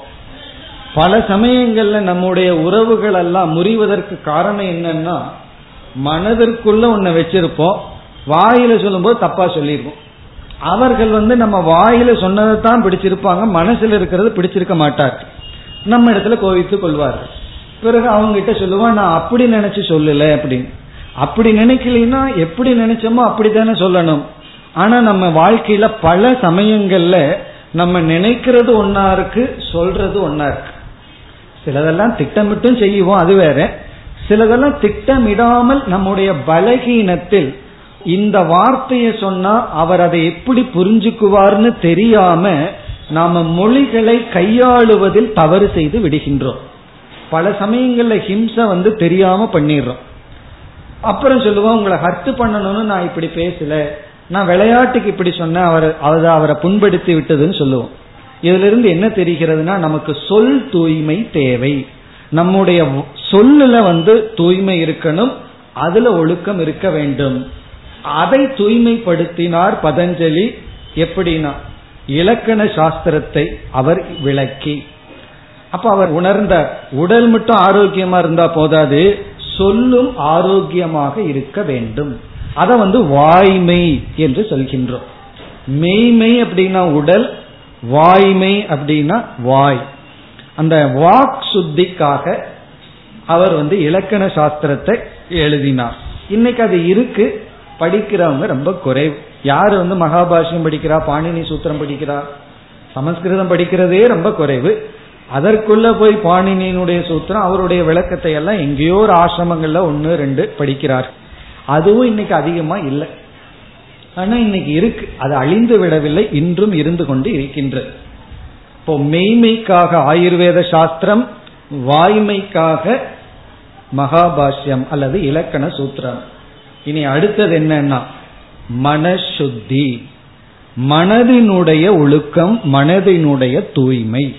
பல சமயங்கள்ல நம்முடைய உறவுகள் எல்லாம் முறிவதற்கு காரணம் என்னன்னா மனதிற்குள்ள ஒன்ன வச்சிருப்போம். வாயில சொல்லும்போது தப்பா சொல்லியிருக்கோம் அவர்கள் வந்து நம்ம வாயில சொன்னதை தான் பிடிச்சிருப்பாங்க மனசுல இருக்கிறது பிடிச்சிருக்க மாட்டார். நம்ம இடத்துல கோவித்து கொள்வார்கள். பிறகு அவங்க கிட்ட சொல்லுவான் நான் அப்படி நினைச்சு சொல்லல அப்படின்னு. அப்படி நினைக்கலன்னா எப்படி நினைச்சோமோ அப்படித்தானே சொல்லணும். ஆனா நம்ம வாழ்க்கையில பல சமயங்கள்ல நம்ம நினைக்கிறது ஒன்னா இருக்கு சொல்றது ஒன்னா இருக்கு. சிலதெல்லாம் திட்டமிட்டும் செய்வோம் அது வேற. சிலதெல்லாம் திட்டமிடாமல் நம்முடைய பலகீனத்தில் இந்த வார்த்தையை சொன்னா அவர் அதை எப்படி புரிஞ்சுக்குவார்னு தெரியாம நாம மொழிகளை கையாளுவதில் தவறு செய்து விடுகின்றோம். பல சமயங்கள்ல ஹிம்சை வந்து தெரியாம பண்ணிடுறோம். அப்புறம் சொல்லுவோம் உங்களை ஹர்ட் பண்ணணும்னு நான் இப்படி பேசல. நான் விளையாட்டுக்கு இப்படி சொன்னேன். அவர் அதை அவரை புண்படுத்தி விட்டதுன்னு சொல்லுவோம். இதுல இருந்து என்ன தெரிகிறதுனா நமக்கு சொல் தூய்மை தேவை. நம்முடைய சொல்லுல வந்து தூய்மை இருக்கணும் அதுல ஒழுக்கம் இருக்க வேண்டும். அதை தூய்மைப்படுத்தினார் பதஞ்சலி எப்படின்னா இலக்கண சாஸ்திரத்தை அவர் விளக்கி. அப்ப அவர் உணர்ந்த உடல் மட்டும் ஆரோக்கியமா இருந்தா போதாது சொல்லும் ஆரோக்கியமாக இருக்க வேண்டும். அதை வந்து வாய்மை என்று சொல்கின்றோம். மெய்மை அப்படின்னா உடல் வாய்மை அப்படின்னா வாய். அந்த வாக் சுத்திக்காக அவர் வந்து இலக்கண சாஸ்திரத்தை எழுதினார். இன்னைக்கு அது இருக்கு. படிக்கிறவங்க ரொம்ப குறைவு. யார் வந்து மகாபாஷ்யம் படிக்கிறா பாணினி சூத்திரம் படிக்கிறா? சமஸ்கிருதம் படிக்கிறதே ரொம்ப குறைவு. அதற்குள்ள போய் பாணினியினுடைய சூத்திரம் அவருடைய விளக்கத்தை எல்லாம் எங்கேயோ ஒரு ஆசிரமங்கள்ல ஒன்னு ரெண்டு படிக்கிறார். அதுவும் இன்னைக்கு அதிகமா இல்லை. ஆனா இன்னைக்கு இருக்கு. அது அழிந்து விடவில்லை. இன்றும் இருந்து கொண்டு இருக்கின்றது இப்போ மெய்மைக்காக ஆயுர்வேத சாஸ்திரம் வாய்மைக்காக மகாபாஷ்யம் அல்லது இலக்கண சூத்திரம். இனி அடுத்தது என்னன்னா மனசுத்தி. மனதினுடைய ஒழுக்கம் மனதினுடைய தூய்மை.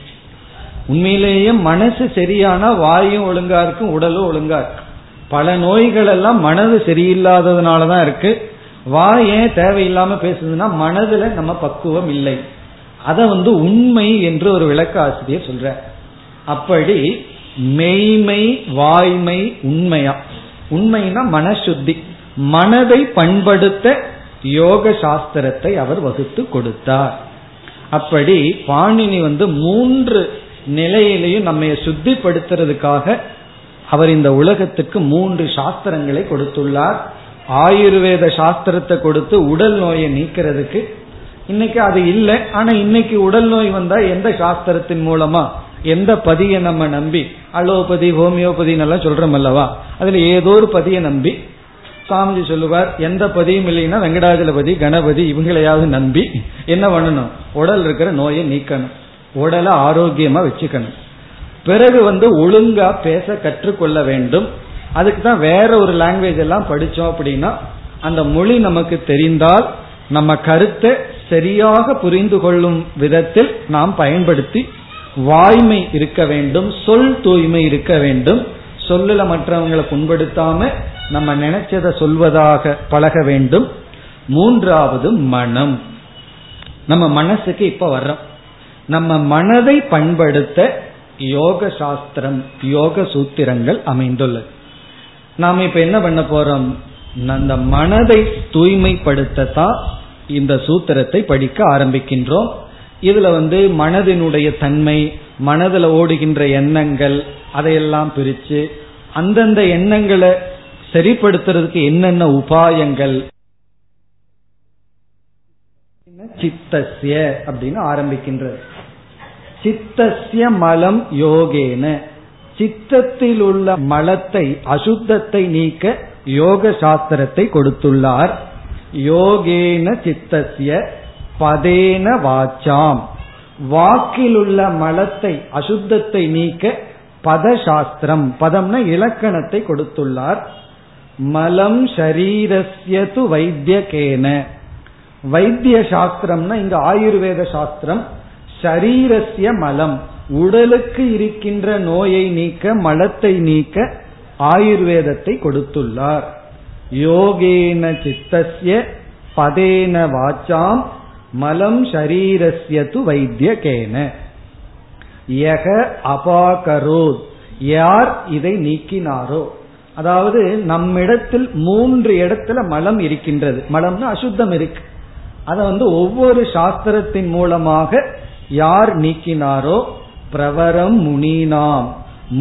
உண்மையிலேயே மனசு சரியானா வாயும் ஒழுங்கா இருக்கும் உடலும் ஒழுங்கா இருக்கும். பல நோய்கள் எல்லாம் மனது சரியில்லாததுனாலதான் இருக்கு. வாய் ஏன் தேவையில்லாம பேசுதுன்னா மனதுல நம்ம பக்குவம் இல்லை. அத வந்து உண்மை என்று ஒரு விளக்க ஆசிரியர் சொல்ற அப்படி மெய்மை வாய்மை உண்மையா? உண்மைனா மனசுத்தி. மனதை பண்படுத்த யோக சாஸ்திரத்தை அவர் வகுத்து கொடுத்தார். அப்படி பாணினி வந்து மூன்று நிலையிலையும் நம்ம சுத்திப்படுத்துறதுக்காக அவர் இந்த உலகத்துக்கு மூன்று சாஸ்திரங்களை கொடுத்துள்ளார். ஆயுர்வேத சாஸ்திரத்தை கொடுத்து உடல் நோயை நீக்கிறதுக்கு. இன்னைக்கு அது இல்லை ஆனா இன்னைக்கு உடல் நோய் வந்தா எந்த சாஸ்திரத்தின் மூலமா? எந்த பதியை நம்ம நம்பி அலோபதி ஹோமியோபதினெல்லாம் சொல்றோம் அல்லவா? அதுல ஏதோ ஒரு பதியை நம்பி சாமிஜி சொல்லுவார் எந்த பதியும் இல்லைன்னா வெங்கடாஜலபதி கணபதி இவங்களையாவது நம்பி என்ன பண்ணணும்? உடல் இருக்கிற நோயை நீக்கணும். உடலை ஆரோக்கியமா வச்சுக்கணும். பிறகு வந்து ஒழுங்கா பேச கற்றுக்கொள்ள வேண்டும். அதுக்கு தான் வேற ஒரு லாங்குவேஜ் எல்லாம் படிச்சோம் அப்படின்னா அந்த மொழி நமக்கு தெரிந்தால் நம்ம கருத்தை சரியாக புரிந்து கொள்ளும் விதத்தில் நாம் பயன்படுத்தி வாய்மை இருக்க வேண்டும் சொல் தூய்மை இருக்க வேண்டும். சொல்லல மற்றவங்களை புண்படுத்தாம நம்ம நினைச்சதை சொல்வதாக பழக வேண்டும். மூன்றாவது மனம். நம்ம மனசுக்கு இப்ப வர்றோம். நம்ம மனதை பண்படுத்த யோக சாஸ்திரம் யோக சூத்திரங்கள் அமைந்துள்ளது. நாம் இப்ப என்ன பண்ண போறோம்? அந்த மனதை தூய்மைப்படுத்தத்தான் இந்த சூத்திரத்தை படிக்க ஆரம்பிக்கின்றோம். இதுல வந்து மனதினுடைய தன்மை மனதில் ஓடுகின்ற எண்ணங்கள் அதையெல்லாம் பிரிச்சு அந்தந்த எண்ணங்களை சரிப்படுத்துறதுக்கு என்னென்ன உபாயங்கள்? சித்தசிய அப்படின்னு ஆரம்பிக்கின்றது. சித்தசிய மலம் யோகேன. சித்தத்தில் உள்ள மலத்தை அசுத்தத்தை நீக்க யோக சாஸ்திரத்தை கொடுத்துள்ளார். யோகேன சித்தசிய பதேன வாச்சாம். வாக்கில் உள்ள மலத்தை அசுத்தத்தை நீக்க பதசாஸ்திரம் பதம்னா இலக்கணத்தை கொடுத்துள்ளார். மலம் ஷரீரஸ்யது வைத்தியகேன. வைத்திய சாஸ்திரம்னா இங்க ஆயுர்வேத சாஸ்திரம். ஷரீரஸ்ய மலம் உடலுக்கு இருக்கின்ற நோயை நீக்க மலத்தை நீக்க ஆயுர்வேதத்தை கொடுத்துள்ளார். யோகேன சித்தஸ்ய பதேன வாச்சாம். மலம் ஷரீரஸ்ய து வைத்தியகேன. யக அபாகரோத். யார் இதை நீக்கினாரோ? அதாவது நம்மிடத்தில் மூன்று இடத்துல மலம் இருக்கின்றது. மலம்னா அசுத்தம் இருக்கு. அதை வந்து ஒவ்வொரு சாஸ்திரத்தின் மூலமாக யார் நீக்கினாரோ? பிரவரம் முனினாம்.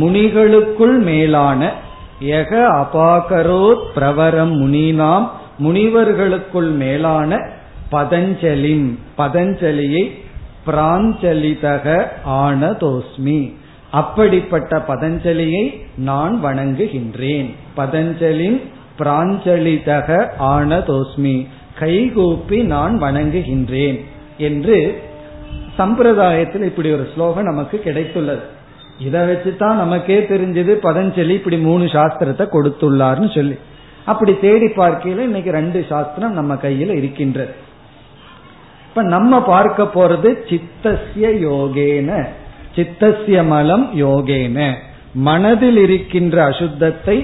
முனிகளுக்குள் மேலான எக அபாகரோத் பிரவரம் முனினாம். முனிவர்களுக்குள் மேலான பதஞ்சலிம் பதஞ்சலியை பிராஞ்சலிதக ஆனதோஸ்மி. அப்படிப்பட்ட பதஞ்சலியை நான் வணங்குகின்றேன். பதஞ்சலின் பிராஞ்சலிதக ஆனதோஸ்மி. கைகூப்பி நான் வணங்குகின்றேன் என்று சம்பிரதாயத்தில் இப்படி ஒரு ஸ்லோகம் நமக்கு கிடைத்துள்ளது. இதை வச்சுதான் நமக்கே தெரிஞ்சது பதஞ்சலி இப்படி மூணு சாஸ்திரத்தை கொடுத்துள்ளார்னு சொல்லி. அப்படி தேடி பார்க்கையில இன்னைக்கு ரெண்டு சாஸ்திரம் நம்ம கையில இருக்கின்றது. இப்ப நம்ம பார்க்க போறது சித்தசிய யோகேன. சித்தசிய மலம் யோகேன. மனதில் இருக்கின்ற அசுத்தத்தை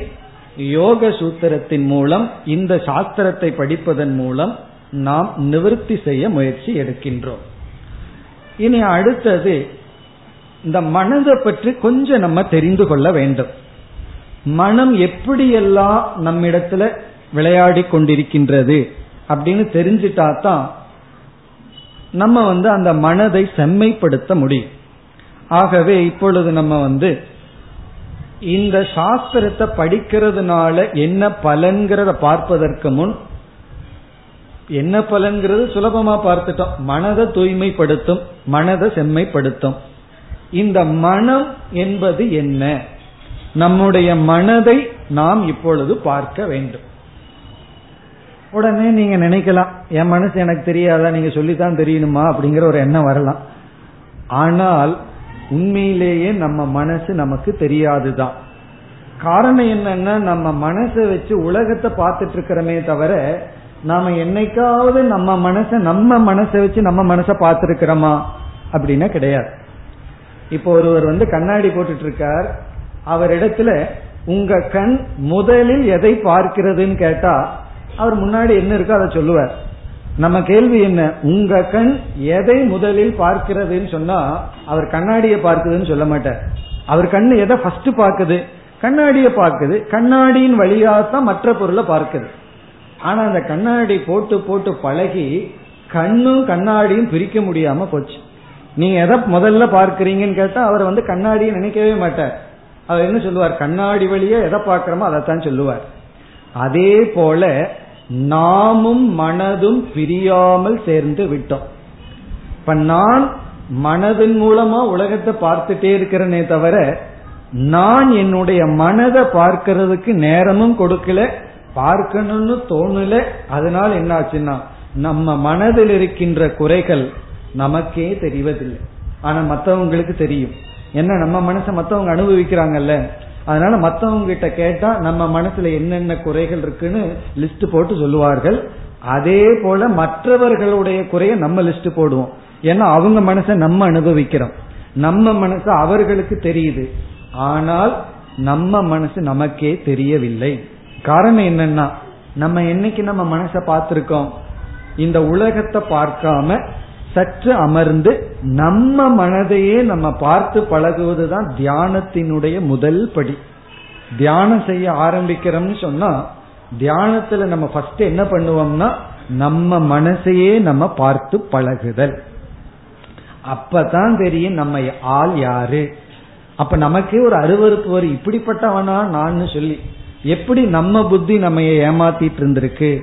யோக சூத்திரத்தின் மூலம் இந்த சாஸ்திரத்தை படிப்பதன் மூலம் நாம் நிவர்த்தி செய்ய முயற்சி எடுக்கின்றோம். இனி அடுத்தது இந்த மனதை பற்றி கொஞ்சம் நம்ம தெரிந்து கொள்ள வேண்டும். மனம் எப்படியெல்லாம் நம்மிடத்துல விளையாடி கொண்டிருக்கின்றது அப்படின்னு தெரிஞ்சிட்டா தான் நம்ம வந்து அந்த மனதை செம்மைப்படுத்த முடியும். ஆகவே இப்பொழுது நம்ம வந்து இந்த சாஸ்திரத்தை படிக்கிறதுனால என்ன பலன்கிறத பார்ப்பதற்கு முன் என்ன பலன்கிறது சுலபமா பார்த்துட்டோம். மனதை தூய்மைப்படுத்தும் மனதை செம்மைப்படுத்தும். இந்த மனம் என்பது என்ன? நம்முடைய மனதை நாம் இப்பொழுது பார்க்க வேண்டும். உடனே நீங்க நினைக்கலாம் என் மனசு எனக்கு தெரியாதா நீங்க சொல்லித்தான் தெரியணுமா அப்படிங்கிற ஒரு எண்ணம் வரலாம். ஆனால் உண்மையிலேயே நம்ம மனசு நமக்கு தெரியாதுதான். காரணம் என்னன்னா நம்ம மனசை வச்சு உலகத்தை பார்த்துட்டு இருக்கிறோமே தவிர நாம என்னைக்காவது நம்ம மனசை நம்ம மனசை வச்சு நம்ம மனசை பார்த்துருக்கிறோமா அப்படின்னா கிடையாது. இப்போ ஒருவர் வந்து கண்ணாடி போட்டுட்டு இருக்கார் அவரிடத்துல உங்க கண் முதலில் எதை பார்க்கிறதுன்னு கேட்டா அவர் முன்னாடி என்ன இருக்கோ அதை சொல்லுவார். நம்ம கேள்வி என்ன? உங்க கண் எதை முதலில் பார்க்கிறதுன்னு சொன்னா அவர் கண்ணாடியை பார்க்குதுன்னு சொல்ல மாட்டார். அவர் கண்ணு எதை ஃபர்ஸ்ட் பார்க்குது? கண்ணாடியை பார்க்குது. கண்ணாடியின் வழியாக தான் மற்ற பொருளை பார்க்குது. ஆனா அந்த கண்ணாடி போட்டு போட்டு பழகி கண்ணும் கண்ணாடியும் பிரிக்க முடியாம போச்சு. நீங்க எதை முதல்ல பார்க்கறீங்கன்னு கேட்டா அவர் வந்து கண்ணாடியை நினைக்கவே மாட்டார். அவர் என்ன சொல்லுவார்? கண்ணாடி வழியே எதை பார்க்கிறோமோ அதைத்தான் சொல்லுவார். அதே போல நாமும் மனதும் பிரியாமல் சேர்ந்து விட்டோம். இப்ப நான் மனதின் மூலமா உலகத்தை பார்த்துட்டே இருக்கிறனே தவிர நான் என்னுடைய மனதை பார்க்கறதுக்கு நேரமும் கொடுக்கல பார்க்கணும்னு தோணல அதனால் என்னாச்சுன்னா நம்ம மனதில் இருக்கின்ற குறைகள் நமக்கே தெரிவதில்லை. ஆனா மற்றவங்களுக்கு தெரியும். என்ன நம்ம மனசை மற்றவங்க அனுபவிக்கிறாங்கல்ல? அதனால மற்றவங்க கிட்ட கேட்டா நம்ம மனசுல என்னென்ன குறைகள் இருக்குன்னு லிஸ்ட் போட்டு சொல்லுவார்கள். அதே போல மற்றவர்களுடைய குறைய நம்ம லிஸ்ட் போடுவோம். ஏன்னா அவங்க மனசை நம்ம அனுபவிக்கிறோம். நம்ம மனசு அவர்களுக்கு தெரியுது. ஆனால் நம்ம மனசு நமக்கே தெரியவில்லை. காரணம் என்னன்னா நம்ம என்னைக்கு நம்ம மனசை பார்த்திருக்கோம்? இந்த உலகத்தை பார்க்காம சற்று அமர்ந்து நம்ம மனதையே நம்ம பார்த்து பழகுவதுதான் தியானத்தினுடைய முதல் படி. தியானம் செய்ய ஆரம்பிக்கிறோம்னு சொன்னா தியானத்துல நம்ம ஃபர்ஸ்ட் என்ன பண்ணுவோம்னா நம்ம மனசையே நம்ம பார்த்து பழகுதல். அப்பதான் தெரியும் நம்ம ஆள் யாரு. அப்ப நமக்கே ஒரு அருவறுப்பு வரும். இப்படிப்பட்டவனா நான் சொல்லி எப்படி நம்ம புத்தி நம்ம ஏமாத்திட்டு இருந்திருக்கு?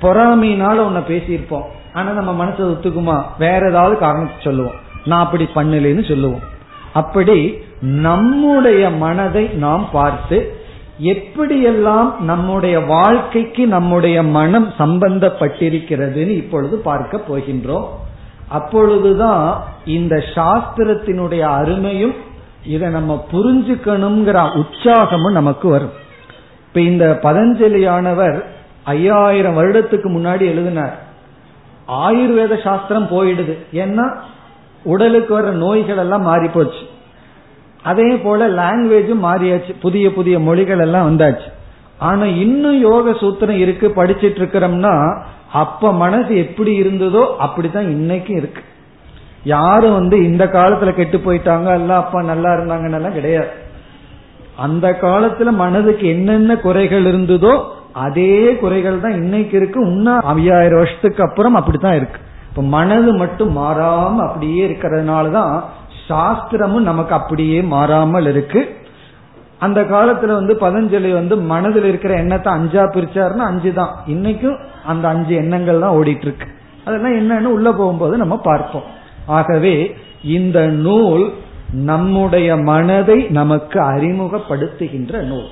பொறாமையினால உன்னை பேசியிருப்போம். ஆனா நம்ம மனசை ஒத்துக்குமா? வேற ஏதாவது காரணத்தை சொல்லுவோம். நான் அப்படி பண்ணலன்னு சொல்லுவோம். அப்படி நம்முடைய மனதை நாம் பார்த்து எப்படியெல்லாம் நம்முடைய வாழ்க்கைக்கு நம்முடைய மனம் சம்பந்தப்பட்டிருக்கிறதுன்னு இப்பொழுது பார்க்க போகின்றோம். அப்பொழுதுதான் இந்த சாஸ்திரத்தினுடைய அருமையும் இதை நம்ம புரிஞ்சுக்கணுங்கிற உற்சாகமும் நமக்கு வரும். இப்ப இந்த பதஞ்சலியானவர் ஐயாயிரம் வருடத்துக்கு முன்னாடி எழுதினார். ஆயுர்வேத சாஸ்திரம் போயிடுது. ஏன்னா உடலுக்கு வர நோய்கள் எல்லாம் மாறி போச்சு அதே போல லாங்குவேஜும் மாறியாச்சு. புதிய புதிய மொழிகள் எல்லாம் வந்தாச்சு. ஆனா இன்னும் யோக சூத்திரம் இருக்கு படிச்சிட்டு இருக்கிறோம்னா அப்ப மனசு எப்படி இருந்ததோ அப்படித்தான் இன்னைக்கும் இருக்கு. யாரும் வந்து இந்த காலத்துல கெட்டு போயிட்டாங்க அல்ல அப்பா நல்லா இருந்தாங்கன்னு எல்லாம் கிடையாது. அந்த காலத்துல மனதுக்கு என்னென்ன குறைகள் இருந்ததோ அதே குறைகள் தான் இன்னைக்கு இருக்கு. இன்னும் ஐயாயிரம் வருஷத்துக்கு அப்புறம் அப்படித்தான் இருக்கு. இப்ப மனது மட்டும் மாறாம அப்படியே இருக்கிறதுனாலதான் சாஸ்திரமும் நமக்கு அப்படியே மாறாமல் இருக்கு. அந்த காலத்துல வந்து பதஞ்சலி வந்து மனதில் இருக்கிற எண்ணத்தை அஞ்சா பிரிச்சாருன்னா அஞ்சு தான். இன்னைக்கும் அந்த அஞ்சு எண்ணங்கள் தான் ஓடிட்டு இருக்கு அதெல்லாம் என்னன்னு உள்ள போகும்போது நம்ம பார்ப்போம். ஆகவே இந்த நூல் நம்முடைய மனதை நமக்கு அறிமுகப்படுத்துகின்ற நூல்.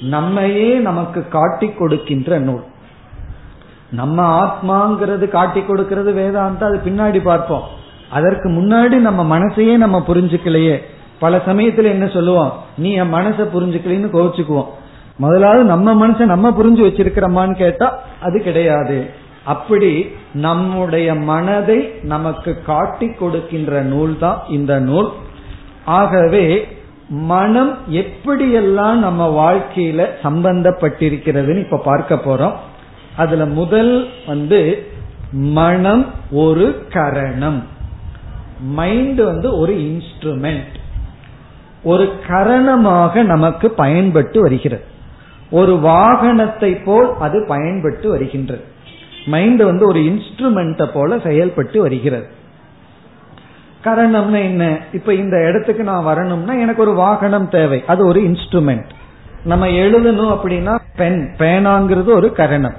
நம்மையே நமக்கு காட்டி கொடுக்கின்ற நூல். நம்ம ஆத்மாங்கிறது காட்டி கொடுக்கிறது வேதாந்தம் அது பின்னாடி பார்ப்போம். அதற்கு முன்னாடி நம்ம மனசையே நம்ம புரிஞ்சுக்கலையே. பல சமயத்துல என்ன சொல்லுவோம்? நீ என் மனசை புரிஞ்சுக்கலன்னு கோவிச்சுக்குவோம். முதலாவது நம்ம மனசை நம்ம புரிஞ்சு வச்சிருக்கிறோமான்னு கேட்டா அது கிடையாது. அப்படி நம்முடைய மனதை நமக்கு காட்டி கொடுக்கின்ற நூல் தான் இந்த நூல். ஆகவே மனம் எப்படியெல்லாம் நம்ம வாழ்க்கையில சம்பந்தப்பட்டிருக்கிறதுன்னு இப்ப பார்க்க போறோம். அதுல முதல் வந்து மனம் ஒரு கரணம். மைண்ட் வந்து ஒரு இன்ஸ்ட்ருமெண்ட் ஒரு கரணமாக நமக்கு பயன்பட்டு வருகிறது. ஒரு வாகனத்தை போல் அது பயன்பட்டு வருகின்றது. மைண்ட் வந்து ஒரு இன்ஸ்ட்ருமெண்ட போல செயல்பட்டு வருகிறது. கரணம்னா என்ன? இப்ப இந்த இடத்துக்கு நான் வரணும்னா எனக்கு ஒரு வாகனம் தேவை. அது ஒரு இன்ஸ்ட்ருமெண்ட் நம்ம எழுதணும் அப்படின்னா பென் பேனாங்கிறது ஒரு கரணம்.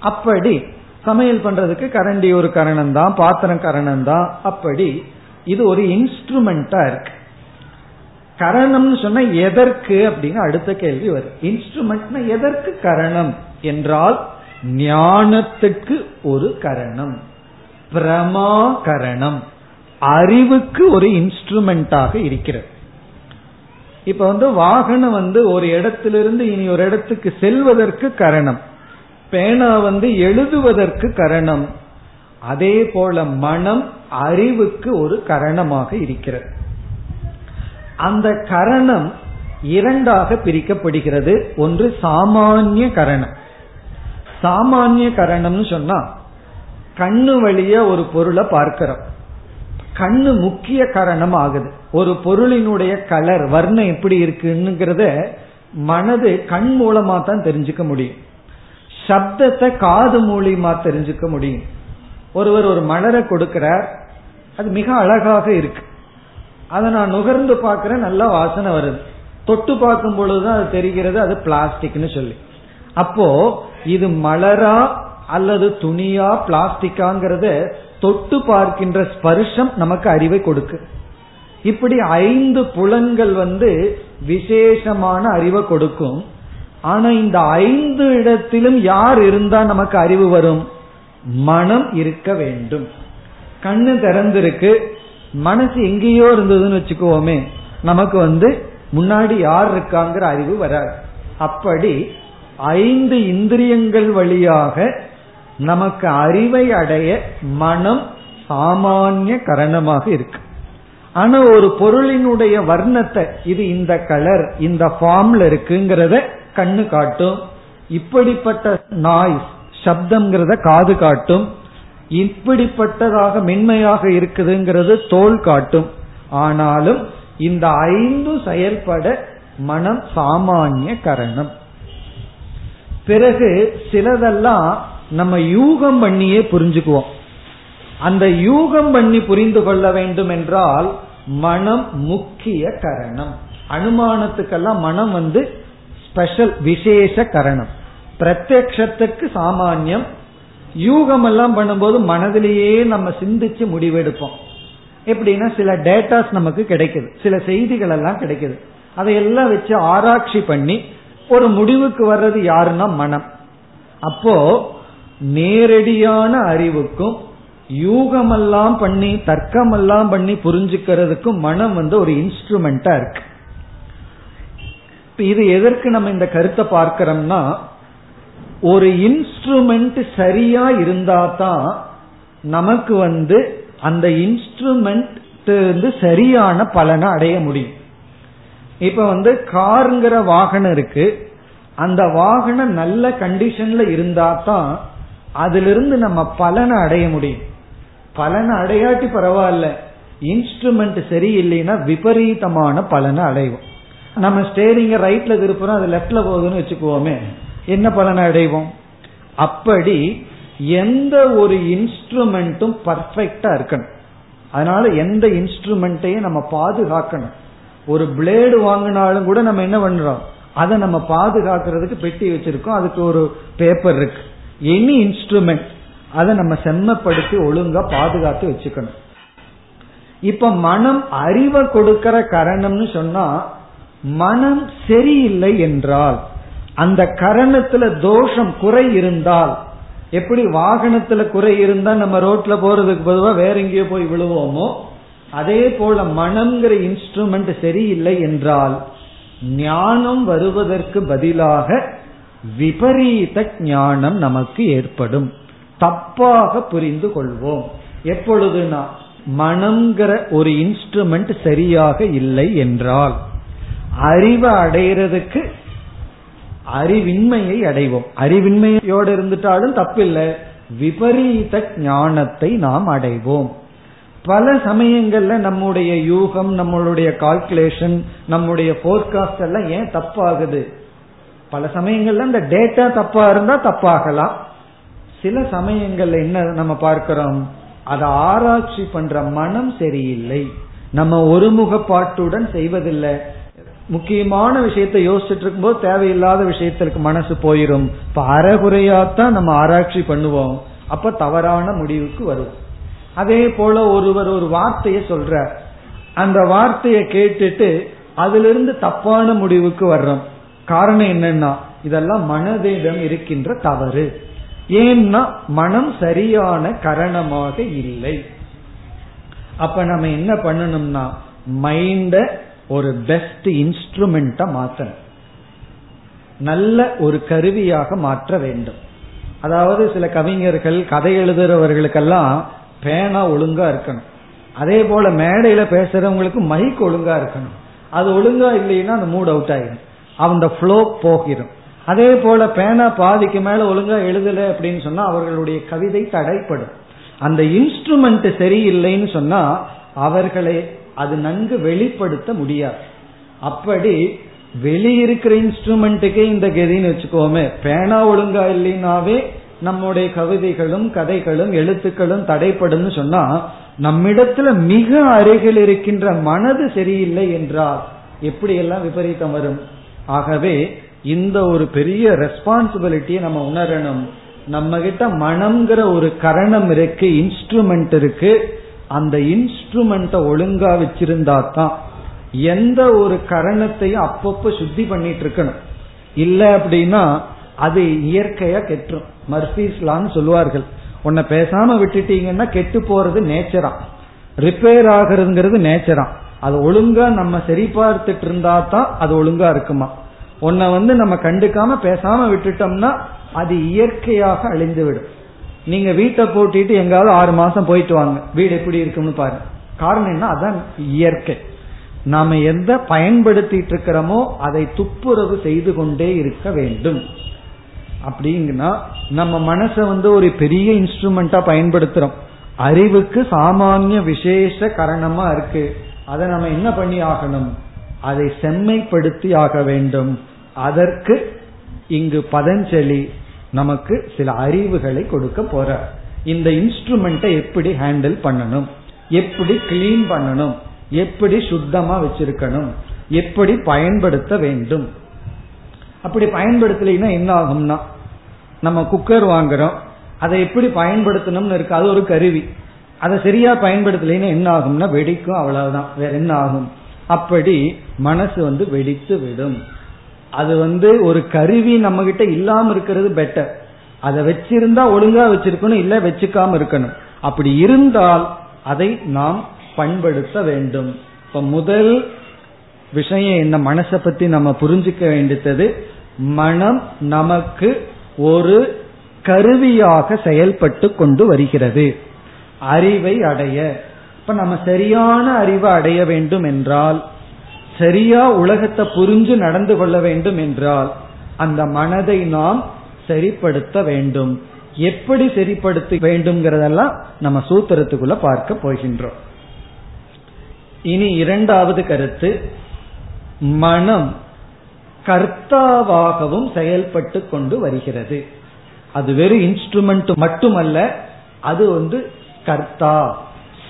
அப்படி சமையல் பண்றதுக்கு கரண்டி ஒரு கரணம் தான் பாத்திரம் கரணம் தான் அப்படி இது ஒரு இன்ஸ்ட்ருமெண்டா இருக்கு. கரணம்னு சொன்னா எதற்கு அப்படின்னு அடுத்த கேள்வி வரும். இன்ஸ்ட்ருமெண்ட்னா எதற்கு கரணம்? என்றால் ஞானத்துக்கு ஒரு கரணம். பிரமா கரணம் அறிவுக்கு ஒரு இன்ஸ்ட்ருமெண்டாக இருக்கிறது. இப்ப வந்து வாகனம் வந்து ஒரு இடத்திலிருந்து இனி ஒரு இடத்துக்கு செல்வதற்கு கரணம். பேனா வந்து எழுதுவதற்கு கரணம். அதே போல மனம் அறிவுக்கு ஒரு கரணமாக இருக்கிறது. அந்த கரணம் இரண்டாக பிரிக்கப்படுகிறது. ஒன்று சாமானிய கரணம். சாமானிய கரணம்னு சொன்னா கண்ணு வழிய ஒரு பொருளை பார்க்கிறோம். கண்ணு முக்கிய காரணம் ஆகுது ஒரு பொருளினுடைய கலர் வர்ணம் எப்படி இருக்குங்கிறத மனது கண் மூலமா தான் தெரிஞ்சுக்க முடியும். சப்தத்தை காது மூலியமா தெரிஞ்சுக்க முடியும். ஒருவர் ஒரு மலரை கொடுக்கிறார். அது மிக அழகாக இருக்கு. அதை நான் நுகர்ந்து பார்க்கிறேன் நல்லா வாசனை வருது. தொட்டு பார்க்கும் பொழுதுதான் அது தெரிகிறது அது பிளாஸ்டிக்னு சொல்லி. அப்போ இது மலரா அல்லது துணியா பிளாஸ்டிக்காங்கிறத தொட்டு பார்க்கின்ற ஸ்பர்ஷம் நமக்கு அறிவை கொடுக்கு. இப்படி ஐந்து புலன்கள் வந்து விசேஷமான அறிவை கொடுக்கும். ஆனா இந்த ஐந்து இடத்திலும் யார் இருந்தா நமக்கு அறிவு வரும்? மனம் இருக்க வேண்டும். கண்ணு திறந்திருக்கு. மனசு எங்கேயோ இருந்ததுன்னு வச்சுக்கோமே நமக்கு வந்து முன்னாடி யார் இருக்காங்கிற அறிவு வராது. அப்படி ஐந்து இந்திரியங்கள் வழியாக நமக்கு அறிவை அடைய மனம் சாமானிய கரணமாக இருக்கு. ஆனா ஒரு பொருளினுடைய வர்ணத்தை இது இந்த கலர் இந்த ஃபார்ம்ல இருக்குங்கிறத கண்ணு காட்டும். இப்படிப்பட்ட நாய்ஸ் சப்தம்ங்கிறத காது காட்டும். இப்படிப்பட்டதாக மென்மையாக இருக்குதுங்கிறது தோல் காட்டும். ஆனாலும் இந்த ஐந்து செயல்பட மனம் சாமானிய கரணம். பிறகு சிலதெல்லாம் நம்ம யூகம் பண்ணியே புரிஞ்சுக்குவோம். அந்த யூகம் பண்ணி புரிந்து கொள்ள வேண்டும் என்றால் மனம் முக்கிய கரணம். அனுமானத்துக்கெல்லாம் மனம் வந்து ஸ்பெஷல் விசேஷ கரணம். பிரத்யக்ஷத்துக்கு சாமானியம். யூகம் எல்லாம் பண்ணும்போது மனதிலேயே நம்ம சிந்திச்சு முடிவெடுப்போம். எப்படின்னா சில டேட்டாஸ் நமக்கு கிடைக்குது. சில செய்திகள் எல்லாம் கிடைக்குது. அதையெல்லாம் வச்சு ஆராய்ச்சி பண்ணி ஒரு முடிவுக்கு வர்றது யாருன்னா மனம். அப்போ நேரடியான அறிவுக்கும் யூகமெல்லாம் பண்ணி தர்க்கமெல்லாம் பண்ணி புரிஞ்சுக்கிறதுக்கும் மனம் வந்து ஒரு இன்ஸ்ட்ருமெண்டா இருக்கு. இது எதற்கு நம்ம இந்த கருத்தை பார்க்கிறோம்னா ஒரு இன்ஸ்ட்ருமெண்ட் சரியா இருந்தா தான் நமக்கு வந்து அந்த இன்ஸ்ட்ருமெண்ட் வந்து சரியான பலனை அடைய முடியும். இப்ப வந்து காருங்கிற வாகனம் இருக்கு. அந்த வாகனம் நல்ல கண்டிஷன்ல இருந்தா தான் அதிலிருந்து நம்ம பலனை அடைய முடியும். பலனை அடையாட்டி பரவாயில்ல. இன்ஸ்ட்ருமெண்ட் சரியில்லைன்னா விபரீதமான பலனை அடைவோம். நம்ம ஸ்டேரிங்க ரைட்ல திருப்புறோம் அது லெப்ட்ல போகுதுன்னு வச்சுக்குவோமே என்ன பலனை அடைவோம்? அப்படி எந்த ஒரு இன்ஸ்ட்ருமெண்ட்டும் பர்ஃபெக்டா இருக்கணும். அதனால எந்த இன்ஸ்ட்ருமெண்ட்டையும் நம்ம பாதுகாக்கணும். ஒரு பிளேடு வாங்கினாலும் கூட நம்ம என்ன பண்றோம்? அதை நம்ம பாதுகாக்கிறதுக்கு பெட்டி வச்சிருக்கோம். அதுக்கு ஒரு பேப்பர் இருக்கு. எனி இன்ஸ்ட்ருமெண்ட் அதை நம்ம செம்மப்படுத்தி ஒழுங்கா பாதுகாத்து வச்சுக்கணும். இப்ப மனம் அறிவை கொடுக்கிற கரணம்னு சொன்னா மனம் சரியில்லை என்றால் அந்த கரணத்துல தோஷம் குறை இருந்தால் எப்படி வாகனத்துல குறை இருந்தா நம்ம ரோட்ல போறதுக்கு பொதுவா வேற எங்கேயோ போய் விழுவோமோ அதே போல மனம்ங்கிற இன்ஸ்ட்ருமெண்ட் சரியில்லை என்றால் ஞானம் வருவதற்கு பதிலாக விபரீத ஞானம் நமக்கு ஏற்படும். தப்பாக புரிந்து கொள்வோம். எப்பொழுதுனா மனம்ங்கிற ஒரு இன்ஸ்ட்ருமெண்ட் சரியாக இல்லை என்றால் அறிவை அடைகிறதுக்கு அறிவின்மையை அடைவோம். அறிவின்மையோடு இருந்துட்டாலும் தப்பில்லை. விபரீத ஞானத்தை நாம் அடைவோம். பல சமயங்கள்ல நம்முடைய யூகம் நம்மளுடைய கால்குலேஷன் நம்முடைய போர்காஸ்ட் எல்லாம் ஏன் தப்பாகுது? பல சமயங்கள்ல இந்த டேட்டா தப்பா இருந்தா தப்பாகலாம். சில சமயங்கள்ல என்ன நம்ம பார்க்கிறோம்? அதை ஆராய்ச்சி பண்ற மனம் சரியில்லை. நம்ம ஒருமுகப்பாட்டுடன் செய்வதில்லை. முக்கியமான விஷயத்தை யோசிச்சுட்டு இருக்கும்போது தேவையில்லாத விஷயத்திற்கு மனசு போயிரும். இப்ப அறகுறையாத்தான் நம்ம ஆராய்ச்சி பண்ணுவோம். அப்ப தவறான முடிவுக்கு வரும் அதே போல ஒருவர் ஒரு வார்த்தையை சொல்ற அந்த வார்த்தையை கேட்டுட்டு அதுல இருந்து தப்பான முடிவுக்கு வர்றோம். காரணம் என்னன்னா இதெல்லாம் மனதிடம் இருக்கின்ற தவறு. ஏன்னா மனம் சரியான கரணமாக இல்லை. அப்ப நம்ம என்ன பண்ணணும்னா மைண்ட ஒரு பெஸ்ட் இன்ஸ்ட்ருமெண்ட்டா மாற்றணும் நல்ல ஒரு கருவியாக மாற்ற வேண்டும். அதாவது சில கவிஞர்கள் கதை எழுதுறவர்களுக்கெல்லாம் பேனா ஒழுங்கா இருக்கணும். அதே போல மேடையில பேசுறவங்களுக்கு மைக் ஒழுங்கா இருக்கணும். அது ஒழுங்கா இல்லைன்னா அந்த மூட் அவுட் ஆயிடும். அந்த ஃப்ளோ போகிடும் அதே போல பேனா பாதிக்கு மேல ஒழுங்கா எழுதல அப்படின்னு சொன்னா அவர்களுடைய கவிதை தடைப்படும். அந்த இன்ஸ்ட்ருமெண்ட் சரியில்லைன்னு சொன்னா அவர்களை அது நன்கு வெளிப்படுத்த முடியாது. அப்படி வெளியிருக்கிற இன்ஸ்ட்ருமெண்ட்டுக்கே இந்த கதின்னு வச்சுக்கோமே பேனா ஒழுங்கா இல்லைனாவே நம்முடைய கவிதைகளும் கதைகளும் எழுத்துக்களும் தடைப்படும் சொன்னா நம்மிடத்துல மிக அருகில் இருக்கின்ற மனது சரியில்லை என்றால் எப்படி எல்லாம் விபரீதம் வரும்? ஆகவே இந்த ஒரு பெரிய ரெஸ்பான்சிபிலிட்டியை நம்ம உணரணும். நம்ம கிட்ட மனம்ங்கிற ஒரு கரணம் இருக்கு இன்ஸ்ட்ருமெண்ட் இருக்கு. அந்த இன்ஸ்ட்ருமெண்ட ஒழுங்கா வச்சிருந்தா தான் எந்த ஒரு கரணத்தையும் அப்பப்போ சுத்தி பண்ணிட்டு இருக்கணும். இல்ல அப்படின்னா அது இயற்கையா கெட்டுரும். மர்சீஸ்லான்னு சொல்லுவார்கள். உன்னை பேசாம விட்டுட்டீங்கன்னா கெட்டு போறது நேச்சரா ரிப்பேர் ஆகுறதுங்கிறது நேச்சரா அது ஒழுங்கா நம்ம சரி பார்த்துட்டு இருந்தா தான் அது ஒழுங்கா இருக்குமா? உன்னை வந்து நம்ம கண்டுக்காம பேசாம விட்டுட்டோம்னா அது இயற்கையாக அழிந்து விடும் நீங்க வீட்டை போட்டிட்டு எங்காவது ஆறு மாசம் போயிட்டு வாங்க. வீடு எப்படி இருக்கும்னு பாருங்க. காரணம் என்ன? அதான் இயற்கை. நாம எந்த பயன்படுத்திட்டு இருக்கிறோமோ அதை துப்புரவு செய்து கொண்டே இருக்க வேண்டும். அப்படிங்கன்னா நம்ம மனசை வந்து ஒரு பெரிய இன்ஸ்ட்ருமெண்டா பயன்படுத்துறோம். அறிவுக்கு சாமானிய விசேஷ காரணமா இருக்கு. அதை நம்ம என்ன பண்ணி ஆகணும்? அதை செம்மைப்படுத்தி ஆக வேண்டும். அதற்கு இங்கு பதஞ்சலி நமக்கு சில அறிவுகளை கொடுக்க போற. இந்த இன்ஸ்ட்ருமெண்ட்டை எப்படி ஹேண்டில் பண்ணணும்? எப்படி கிளீன் பண்ணணும்? எப்படி சுத்தமா வச்சிருக்கணும்? எப்படி பயன்படுத்த வேண்டும்? அப்படி பயன்படுத்தலைன்னா என்ன ஆகும்னா நம்ம குக்கர் வாங்குறோம். அதை எப்படி பயன்படுத்தணும்னு இருக்கு. அது ஒரு கருவி. அதை சரியா பயன்படுத்தலைன்னா என்ன ஆகும்னா வெடிக்கும் அவ்வளவுதான். வேற என்ன ஆகும்? அப்படி மனசு வந்து வெடித்து விடும். அது வந்து ஒரு கருவி நம்ம கிட்ட இல்லாம இருக்கிறது பெட்டர் அதை வச்சிருந்தா ஒழுங்கா வச்சிருக்கணும் இல்ல வச்சுக்காம இருக்கணும். அப்படி இருந்தால் அதை நாம் பண்படுத்த வேண்டும். இப்ப முதல் விஷயம் என்ன? மனசை பத்தி நம்ம புரிஞ்சுக்க வேண்டியது மனம் நமக்கு ஒரு கருவியாக செயல்பட்டு கொண்டு வருகிறது. அறிவை அடைய. இப்ப நம்ம சரியான அறிவை அடைய வேண்டும் என்றால் சரியா உலகத்தை புரிஞ்சு நடந்து கொள்ள வேண்டும் என்றால் அந்த மனதை நாம் சரிப்படுத்த வேண்டும். எப்படி சரிப்படுத்த வேண்டும்ங்கிறதெல்லாம் நம்ம சூத்திரத்துக்குள்ள பார்க்க போகின்றோம். இனி இரண்டாவது கருத்து மனம் கர்த்தாவாகவும் செயல்பட்டு கொண்டு வருகிறது. அது வெறும் இன்ஸ்ட்ருமெண்ட் மட்டுமல்ல அது வந்து கர்த்தா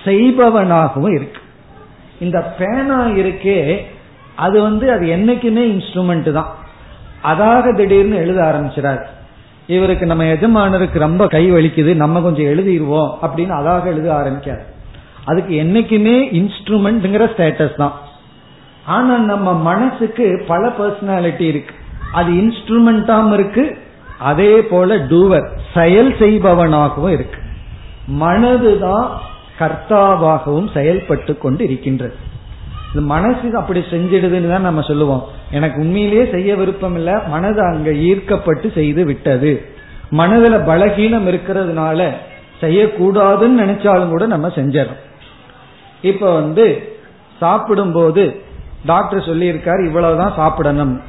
செய்பவனாகவும் இருக்கு. இந்த பேனா இருக்கே அது வந்து அது என்னைக்குமே இன்ஸ்ட்ருமெண்ட் தான். அதாக திடீர்னு எழுத ஆரம்பிச்சிடாரு இவருக்கு நம்ம எஜமானருக்கு ரொம்ப கை வலிக்குது நம்ம கொஞ்சம் எழுதிடுவோம் அப்படின்னு அதாக எழுத ஆரம்பிக்காது அதுக்கு என்னைக்குமே இன்ஸ்ட்ருமெண்ட்ங்கிற ஸ்டேட்டஸ் தான். ஆனா நம்ம மனசுக்கு பல பர்சனாலிட்டி இருக்கு. அது இன்ஸ்ட்ருமெண்டாம் இருக்கு அதே போல டூவர் செயல் செய்பவனாகவும் இருக்கு. மனதுதான் கர்த்தாவாகவும் செயல்பட்டு கொண்டு இருக்கின்றது இந்த மனசு அப்படி செஞ்சிடுதுன்னு தான் நம்ம சொல்லுவோம். எனக்கு உண்மையிலேயே செய்ய விருப்பம் இல்ல மனது அங்க ஈர்க்கப்பட்டு செய்து விட்டது. மனதுல பலகீனம் இருக்கிறதுனால செய்யக்கூடாதுன்னு நினைச்சாலும் கூட நம்ம செஞ்சிடறோம். இப்ப வந்து சாப்பிடும்போது டாக்டர் சொல்லியிருக்காரு இவ்வளவுதான் சாப்பிடணும்.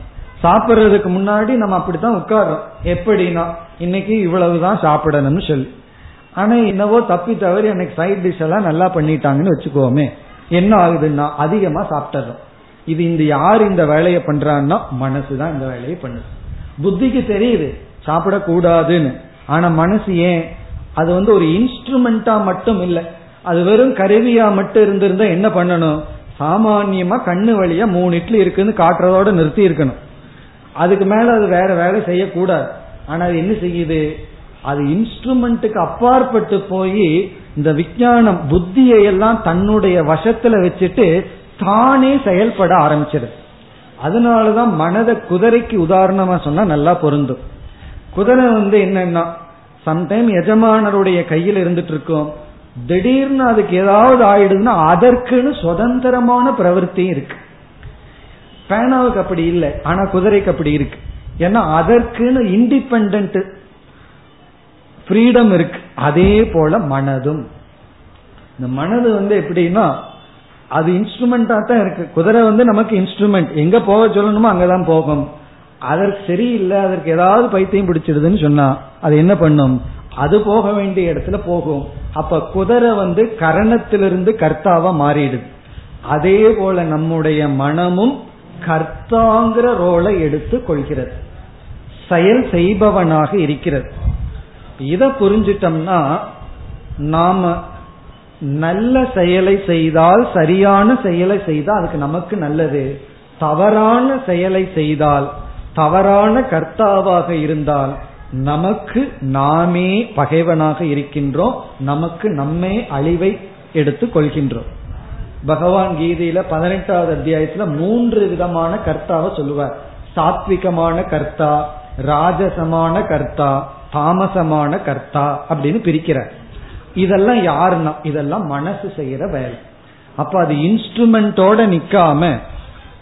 சாப்பிட்றதுக்கு முன்னாடி நம்ம அப்படித்தான் உட்கார்றோம். எப்படின்னா இன்னைக்கு இவ்வளவுதான் சாப்பிடணும்னு சொல்லி. ஆனா என்னவோ தப்பி தவறி எனக்கு சைட் டிஷ் எல்லாம் நல்லா பண்ணிட்டாங்கன்னு வச்சுக்கோமே. என்ன ஆகுதுன்னா அதிகமா சாப்பிட்டுறோம். இது இந்த யார் இந்த வேலையை பண்றான்னா மனசுதான் இந்த வேலையை பண்ணுது. புத்திக்கு தெரியுது சாப்பிடக்கூடாதுன்னு. ஆனா மனசு ஏன்? அது வந்து ஒரு இன்ஸ்ட்ருமெண்டா மட்டும் இல்லை. அது வெறும் கருவியா மட்டும் இருந்திருந்தா என்ன பண்ணணும்? சாமான்யமா கண்ணு வழியா மூணு இட்லி இருக்குன்னு காட்டுறதோட நிறுத்தி இருக்கணும். அதுக்கு மேல அது வேற வேலை செய்யக்கூடாது. ஆனா அது என்ன செய்யுது? அது இன்ஸ்ட்ருமெண்ட்டுக்கு அப்பாற்பட்டு போய் இந்த விஞ்ஞானம் புத்தியை எல்லாம் தன்னுடைய வசத்துல வச்சுட்டு தானே செயல்பட ஆரம்பிச்சிருது அதனாலதான் மனத குதிரைக்கு உதாரணமா சொன்னா நல்லா பொருந்தும். குதிரை வந்து என்னன்னா சம்டைம் எஜமானருடைய கையில் இருந்துட்டு இருக்கும். திடீர்னு அதுக்கு ஏதாவது ஆயிடுதுன்னா அதற்குன்னு சுதந்திரமான பிரவருத்தியும் இருக்கு. பேனாவுக்கு அப்படி இல்லை ஆனா குதிரைக்கு அப்படி இருக்கு. ஏன்னா அதற்குன்னு இண்டிபெண்ட் ஃப்ரீடம் இருக்கு. அதே போல மனதும். இந்த மனது வந்து எப்படின்னா அது இன்ஸ்ட்ருமெண்டா தான் இருக்கு. குதிரை வந்து நமக்கு இன்ஸ்ட்ருமெண்ட் எங்க போக சொல்லணுமோ அங்கதான் போகும். அதற்கு சரியில்லை அதற்கு ஏதாவது பைத்தியம் பிடிச்சிடுதுன்னு சொன்னா அது என்ன பண்ணும்? அது போக வேண்டிய இடத்துல போகும். அப்ப குதிரை வந்து கரணத்திலிருந்து கர்த்தாவா மாறிடுது. அதே போல நம்முடைய மனமும் கர்த்தாங்கிற ரோலை எடுத்து கொள்கிறது. செயல் செய்பவனாக இருக்கிறது. இத புரிஞ்சிட்டோம்னா நாம நல்ல செயலை செய்தால் சரியான செயலை செய்தால் அதுக்கு நமக்கு நல்லது. தவறான செயலை செய்தால் தவறான கர்த்தாவாக இருந்தால் நமக்கு நாமே பகைவனாக இருக்கின்றோம். நமக்கு நம்மே அழிவை எடுத்துக் கொள்கின்றோம். பகவான் கீதையில பதினெட்டாவது அத்தியாயத்துல மூன்று விதமான கர்த்தாவை சொல்லுவார். சாத்விகமான கர்த்தா ராஜசமான கர்த்தா தாமசமான கர்த்தா அப்படின்னு பிரிக்கிறார் இதெல்லாம் யாருன்னா? இதெல்லாம் மனசு செய்யற வேலை. அப்ப அது இன்ஸ்ட்ருமெண்டோட நிக்காம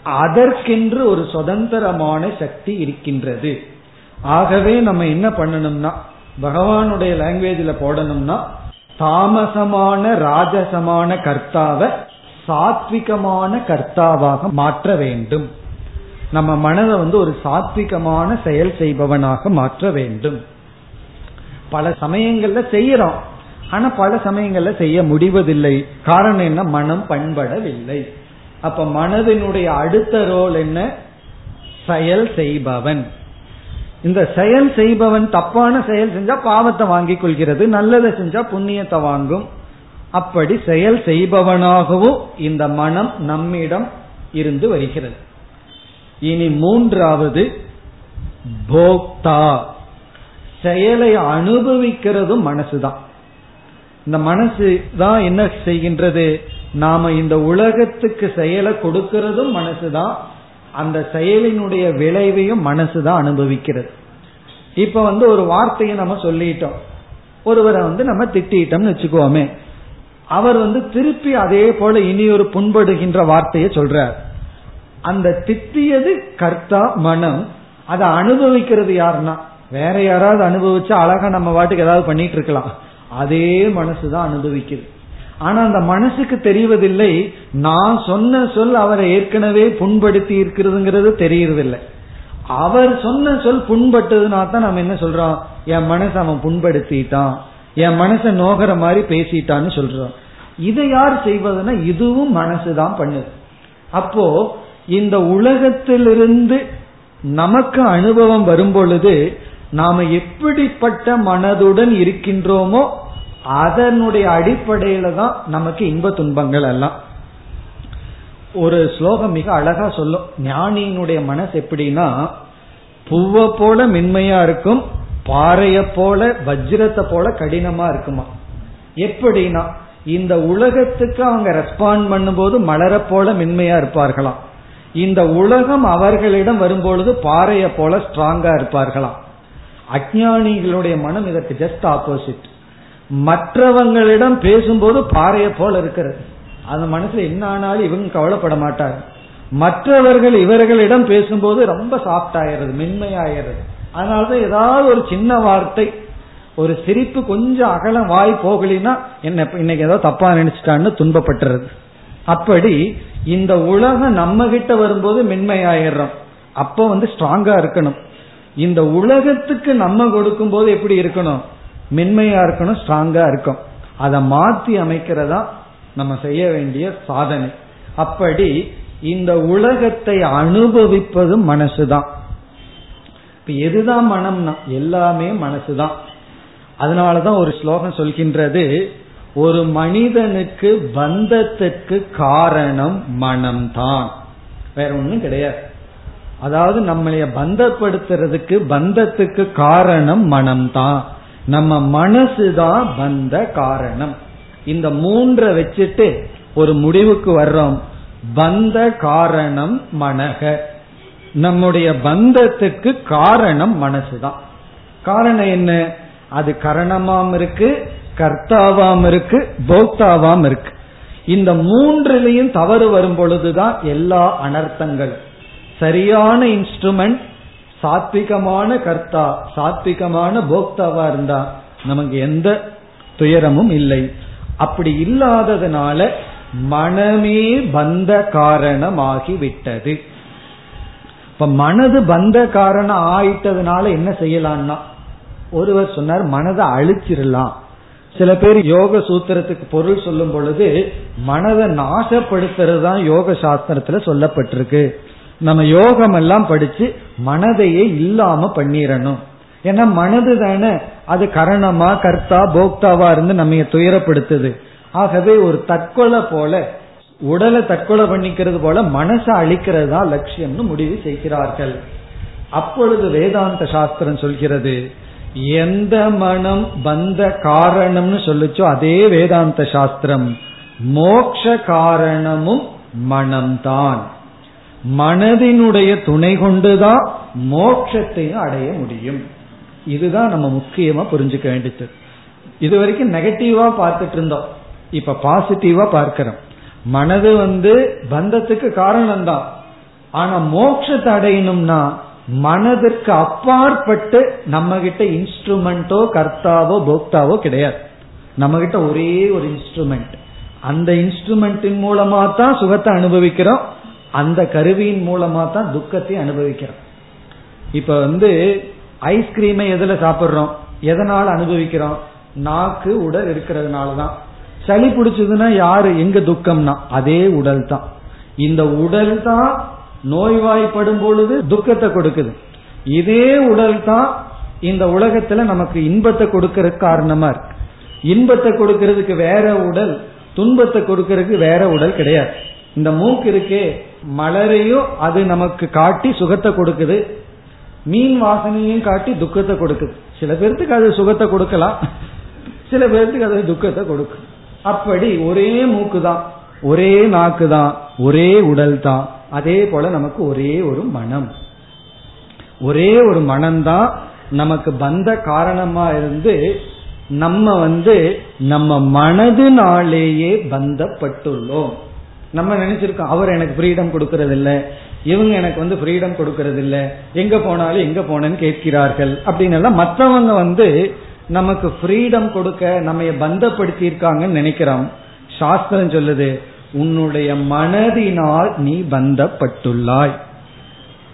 அதற்கென்று ஒரு சுதந்திரமான சக்தி இருக்கின்றது. ஆகவே நம்ம என்ன பண்ணணும்னா பகவானுடைய லாங்குவேஜில் போடணும்னா தாமசமான ராஜசமான கர்த்தாவை சாத்விகமான கர்த்தாவாக மாற்ற வேண்டும். நம்ம மனதை வந்து ஒரு சாத்விகமான செயல் செய்பவனாக மாற்ற வேண்டும். பல சமயங்கள்ல செய்யறோம். ஆனா பல சமயங்கள்ல செய்ய முடிவதில்லை. காரணம் என்ன? மனம் பண்படவில்லை. அப்ப மனதினுடைய அடுத்த ரோல் என்ன? செயல் செய்பவன். இந்த செயல் செய்பவன் தப்பான செயல் செஞ்சா பாவத்தை வாங்கிக் கொள்கிறது நல்லதை செஞ்சா புண்ணியத்தை வாங்கும். அப்படி செயல் செய்பவனாகவும் இந்த மனம் நம்மிடம் இருந்து வருகிறது. இனி மூன்றாவது போக்தா. செயலை அனுபவிக்கிறதும் மனசுதான். இந்த மனசு தான் என்ன செய்கின்றது? நாம இந்த உலகத்துக்கு செயலை கொடுக்கிறதும் மனசுதான். அந்த செயலினுடைய விளைவையும் மனசுதான் அனுபவிக்கிறது. இப்ப வந்து ஒரு வார்த்தையை நம்ம சொல்லிட்டோம். ஒருவரை வந்து நம்ம திட்டிட்டோம்னு வச்சுக்கோமே. அவர் வந்து திருப்பி அதே போல இனி ஒரு புண்படுகின்ற வார்த்தையை சொல்றார். அந்த திட்டியது கர்த்தா மனம். அதை அனுபவிக்கிறது யாருன்னா? வேற யாராவது அனுபவிச்சா அழகா நம்ம வாட்டுக்கு ஏதாவது பண்ணிட்டு இருக்கலாம். அதே மனசுதான் அனுபவிக்குது. ஆனா அந்த மனசுக்கு தெரிவதில்லை. நான் சொன்ன சொல் அவரை ஏற்கனவே புண்படுத்தி இருக்கிறதுங்கிறது தெரியறதில்லை. அவர் சொன்ன சொல் புண்பட்டதுனா தான் நம்ம என்ன சொல்றோம்? என் மனசை அவன் புண்படுத்திட்டான். என் மனசை நோகிற மாதிரி பேசிட்டான்னு சொல்றோம். இதை யார் செய்வதுன்னா இதுவும் மனசுதான் பண்ணுது. அப்போ இந்த உலகத்திலிருந்து நமக்கு அனுபவம் வரும் பொழுது நாம எப்படிப்பட்ட மனதுடன் இருக்கின்றோமோ அதனுடைய அடிப்படையில தான் நமக்கு இன்ப துன்பங்கள் எல்லாம். ஒரு ஸ்லோகம் மிக அழகா சொல்லும். ஞானியினுடைய மனசு எப்படின்னா பூவை போல மென்மையா இருக்கும் பாறைய போல வஜ்ரத்தை போல கடினமா இருக்குமா? எப்படின்னா இந்த உலகத்துக்கு அவங்க ரெஸ்பாண்ட் பண்ணும்போது மலரை போல மென்மையா இருப்பார்களாம். இந்த உலகம் அவர்களிடம் வரும்பொழுது பாறைய போல ஸ்ட்ராங்கா இருப்பார்களாம். அஜானிகளுடைய மனம் இதற்கு ஜஸ்ட் ஆப்போசிட் மற்றவங்களிடம் பேசும்போது பாறையை போல இருக்கிறது. அந்த மனசுல என்ன ஆனாலும் இவங்க கவலைப்பட மாட்டாங்க. மற்றவர்கள் இவர்களிடம் பேசும்போது ரொம்ப சாஃப்ட் ஆயிடுறது மென்மையாயிடுறது. அதனாலதான் ஏதாவது ஒரு சின்ன வார்த்தை ஒரு சிரிப்பு கொஞ்சம் அகலம் வாய் போகலினா என்ன இன்னைக்கு ஏதோ தப்பா நினைச்சிட்டான்னு துன்பப்பட்டுறது. அப்படி இந்த உலகம் நம்ம கிட்ட வரும்போது மென்மையாயிடுறோம். அப்ப வந்து ஸ்ட்ராங்கா இருக்கணும். இந்த உலகத்துக்கு நம்ம கொடுக்கும் போது எப்படி இருக்கணும்? மென்மையா இருக்கணும் ஸ்ட்ராங்கா இருக்கும் அதை மாத்தி அமைக்கிறதா நம்ம செய்ய வேண்டிய சாதனை. அப்படி இந்த உலகத்தை அனுபவிப்பதும் மனசுதான். இப்ப எதுதான் மனம்னா எல்லாமே மனசுதான். அதனாலதான் ஒரு ஸ்லோகம் சொல்கின்றது ஒரு மனிதனுக்கு பந்தத்திற்கு காரணம் மனம்தான். வேற ஒண்ணும் கிடையாது. அதாவது நம்மளைய பந்தப்படுத்துறதுக்கு பந்தத்துக்கு காரணம் மனம்தான். நம்ம மனசுதான் பந்த காரணம். இந்த மூன்றை வச்சுட்டு ஒரு முடிவுக்கு வர்றோம். பந்த காரணம் மனக. நம்முடைய பந்தத்துக்கு காரணம் மனசுதான். காரணம் என்ன? அது கரணமாம் இருக்கு கர்த்தாவாம் இருக்கு போக்தாவாம் இருக்கு. இந்த மூன்றிலையும் தவறு வரும் பொழுதுதான் எல்லா அனர்த்தங்களும் சரியான இன்ஸ்ட்ருமெண்ட் சாத்விகமான கர்த்தா சாத்விகமான போக்தாவா இருந்தா நமக்கு எந்த துயரமும் இல்லை. அப்படி இல்லாததுனால மனமே பந்த காரணமாகி விட்டது இப்ப மனது பந்த காரணம் ஆயிட்டதுனால என்ன செய்யலாம்னா ஒருவர் சொன்னார் மனதை அழிச்சிடலாம். சில பேர் யோக சூத்திரத்துக்கு பொருள் சொல்லும் பொழுது மனதை நாசப்படுத்துறது தான் யோக சாஸ்திரத்துல சொல்லப்பட்டிருக்கு. நம்ம யோகம் எல்லாம் படிச்சு மனதையே இல்லாம பண்ணிடணும் ஏன்னா மனது தானே அது கரணமா கர்த்தா போக்தாவா இருந்து நம்ம துயரப்படுத்துது. ஆகவே ஒரு தற்கொலை போல உடலை தற்கொலை பண்ணிக்கிறது போல மனசை அழிக்கிறது தான் லட்சியம்னு முடிவு செய்கிறார்கள். அப்பொழுது வேதாந்த சாஸ்திரம் சொல்கிறது எந்த மனம் வந்த காரணம்னு சொல்லுச்சோ அதே வேதாந்த சாஸ்திரம். மோக்ஷ காரணமும் மனம்தான். மனதினுடைய துணை கொண்டுதான் மோட்சத்தையும் அடைய முடியும். இதுதான் நம்ம முக்கியமா புரிஞ்சுக்க வேண்டியது. இது வரைக்கும் நெகட்டிவா பார்த்துட்டு இருந்தோம். இப்ப பாசிட்டிவா பார்க்கிறோம். மனது வந்து பந்தத்துக்கு காரணம் தான் ஆனா மோட்சத்தை அடையணும்னா மனதிற்கு அப்பாற்பட்டு நம்ம கிட்ட இன்ஸ்ட்ருமெண்டோ கர்த்தாவோ போக்தாவோ கிடையாது. நம்ம கிட்ட ஒரே ஒரு இன்ஸ்ட்ருமெண்ட் அந்த இன்ஸ்ட்ருமெண்ட்டின் மூலமா தான் சுகத்தை அனுபவிக்கிறோம். அந்த கருவியின் மூலமா தான் துக்கத்தை அனுபவிக்கிறோம். இப்ப வந்து ஐஸ்கிரீமை எதுல சாப்பிடுறோம்? எதனால அனுபவிக்கிறோம்? நாக்கு உடல் இருக்கிறதுனால தான். சளி பிடிச்சதுன்னா யாரு? எங்க துக்கம்னா அதே உடல் தான். இந்த உடல் தான் நோய்வாய்ப்படும் பொழுது துக்கத்தை கொடுக்குது. இதே உடல் தான் இந்த உலகத்துல நமக்கு இன்பத்தை கொடுக்கற காரணமா இருக்கு. இன்பத்தை கொடுக்கறதுக்கு வேற உடல் துன்பத்தை கொடுக்கறதுக்கு வேற உடல் கிடையாது. இந்த மூக்கு இருக்கே மலரையும் அது நமக்கு காட்டி சுகத்தை கொடுக்குது. மீன் வாசனையும் காட்டி துக்கத்தை கொடுக்குது. சில பேர்த்துக்கு அது சுகத்தை கொடுக்கலாம். சில பேர்த்துக்கு அது துக்கத்தை கொடுக்கும். அப்படி ஒரே மூக்கு தான். ஒரே நாக்கு தான். ஒரே உடல் தான். அதே போல நமக்கு ஒரே ஒரு மனம். ஒரே ஒரு மனம்தான் நமக்கு பந்த காரணமா இருந்து நம்ம வந்து நம்ம மனதினாலேயே பந்தப்பட்டுள்ளோம் நம்ம நினைச்சிருக்கோம் அவர் எனக்கு ஃப்ரீடம் கொடுக்கறது இல்ல இவங்க எனக்கு வந்து ஃப்ரீடம் கொடுக்கறது இல்ல எங்க போனாலும் எங்க போனேன்னு கேட்கிறார்கள் அப்படின்னு எல்லாம் மற்றவங்க வந்து நமக்கு ஃப்ரீடம் கொடுக்க நம்ம பந்தப்படுத்தி இருக்காங்கன்னு நினைக்கிறோம். சாஸ்திரம் சொல்லுது உன்னுடைய மனதினால் நீ பந்தப்பட்டுள்ளாய்.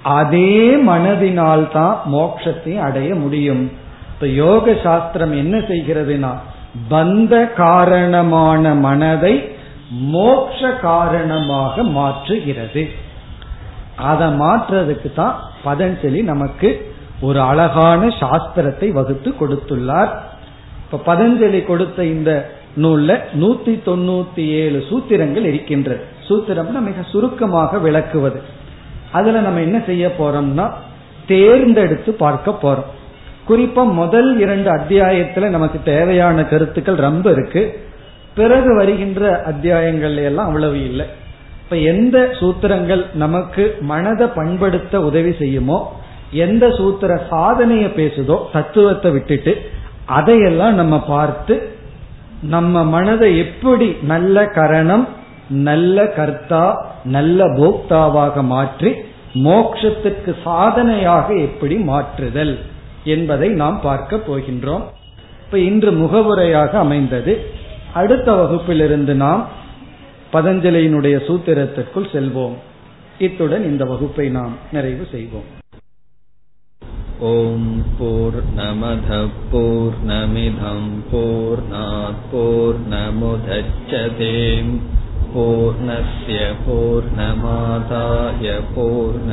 அதே மனதினால் தான் மோட்சத்தை அடைய முடியும். இப்ப யோக சாஸ்திரம் என்ன செய்கிறதுனா பந்த காரணமான மனதை மோட்ச காரணமாக மாற்றுகிறது. அதை மாற்றுறதுக்கு தான் பதஞ்சலி நமக்கு ஒரு அழகான சாஸ்திரத்தை வகுத்து கொடுத்துள்ளார். இப்ப பதஞ்சலி கொடுத்த இந்த நூல்ல நூத்தி தொண்ணூத்தி ஏழு சூத்திரங்கள் இருக்கின்றது. சூத்திரம்னா மிக சுருக்கமாக விளக்குவது. அதுல நம்ம என்ன செய்ய போறோம்னா தேர்ந்தெடுத்து பார்க்க போறோம். குறிப்பா முதல் இரண்டு அத்தியாயத்துல நமக்கு தேவையான கருத்துக்கள் ரொம்ப இருக்கு. பிறகு வருகின்ற அத்தியாயங்கள் எல்லாம் அவ்வளவு இல்லை. இப்ப எந்த சூத்திரங்கள் நமக்கு மனதை பண்படுத்த உதவி செய்யுமோ எந்த சூத்திர சாதனைய பேசுதோ தத்துவத்தை விட்டுட்டு அதையெல்லாம் நம்ம பார்த்து நம்ம மனதை எப்படி நல்ல கரணம் நல்ல கர்த்தா நல்ல போக்தாவாக மாற்றி மோக்ஷத்துக்கு சாதனையாக எப்படி மாற்றுதல் என்பதை நாம் பார்க்க போகின்றோம். இப்ப இன்று முகவுரையாக அமைந்தது அடுத்த வகுப்பிலிருந்து நாம் பதஞ்சலியினுடைய சூத்திரத்திற்குள் செல்வோம் இத்துடன் இந்த வகுப்பை நாம் நிறைவு செய்வோம் ॐ पूर्णमधः पूर्णमिधं पूर्णात् पूर्णस्य पूर्णमादाय पूर्णमेवावशिष्यते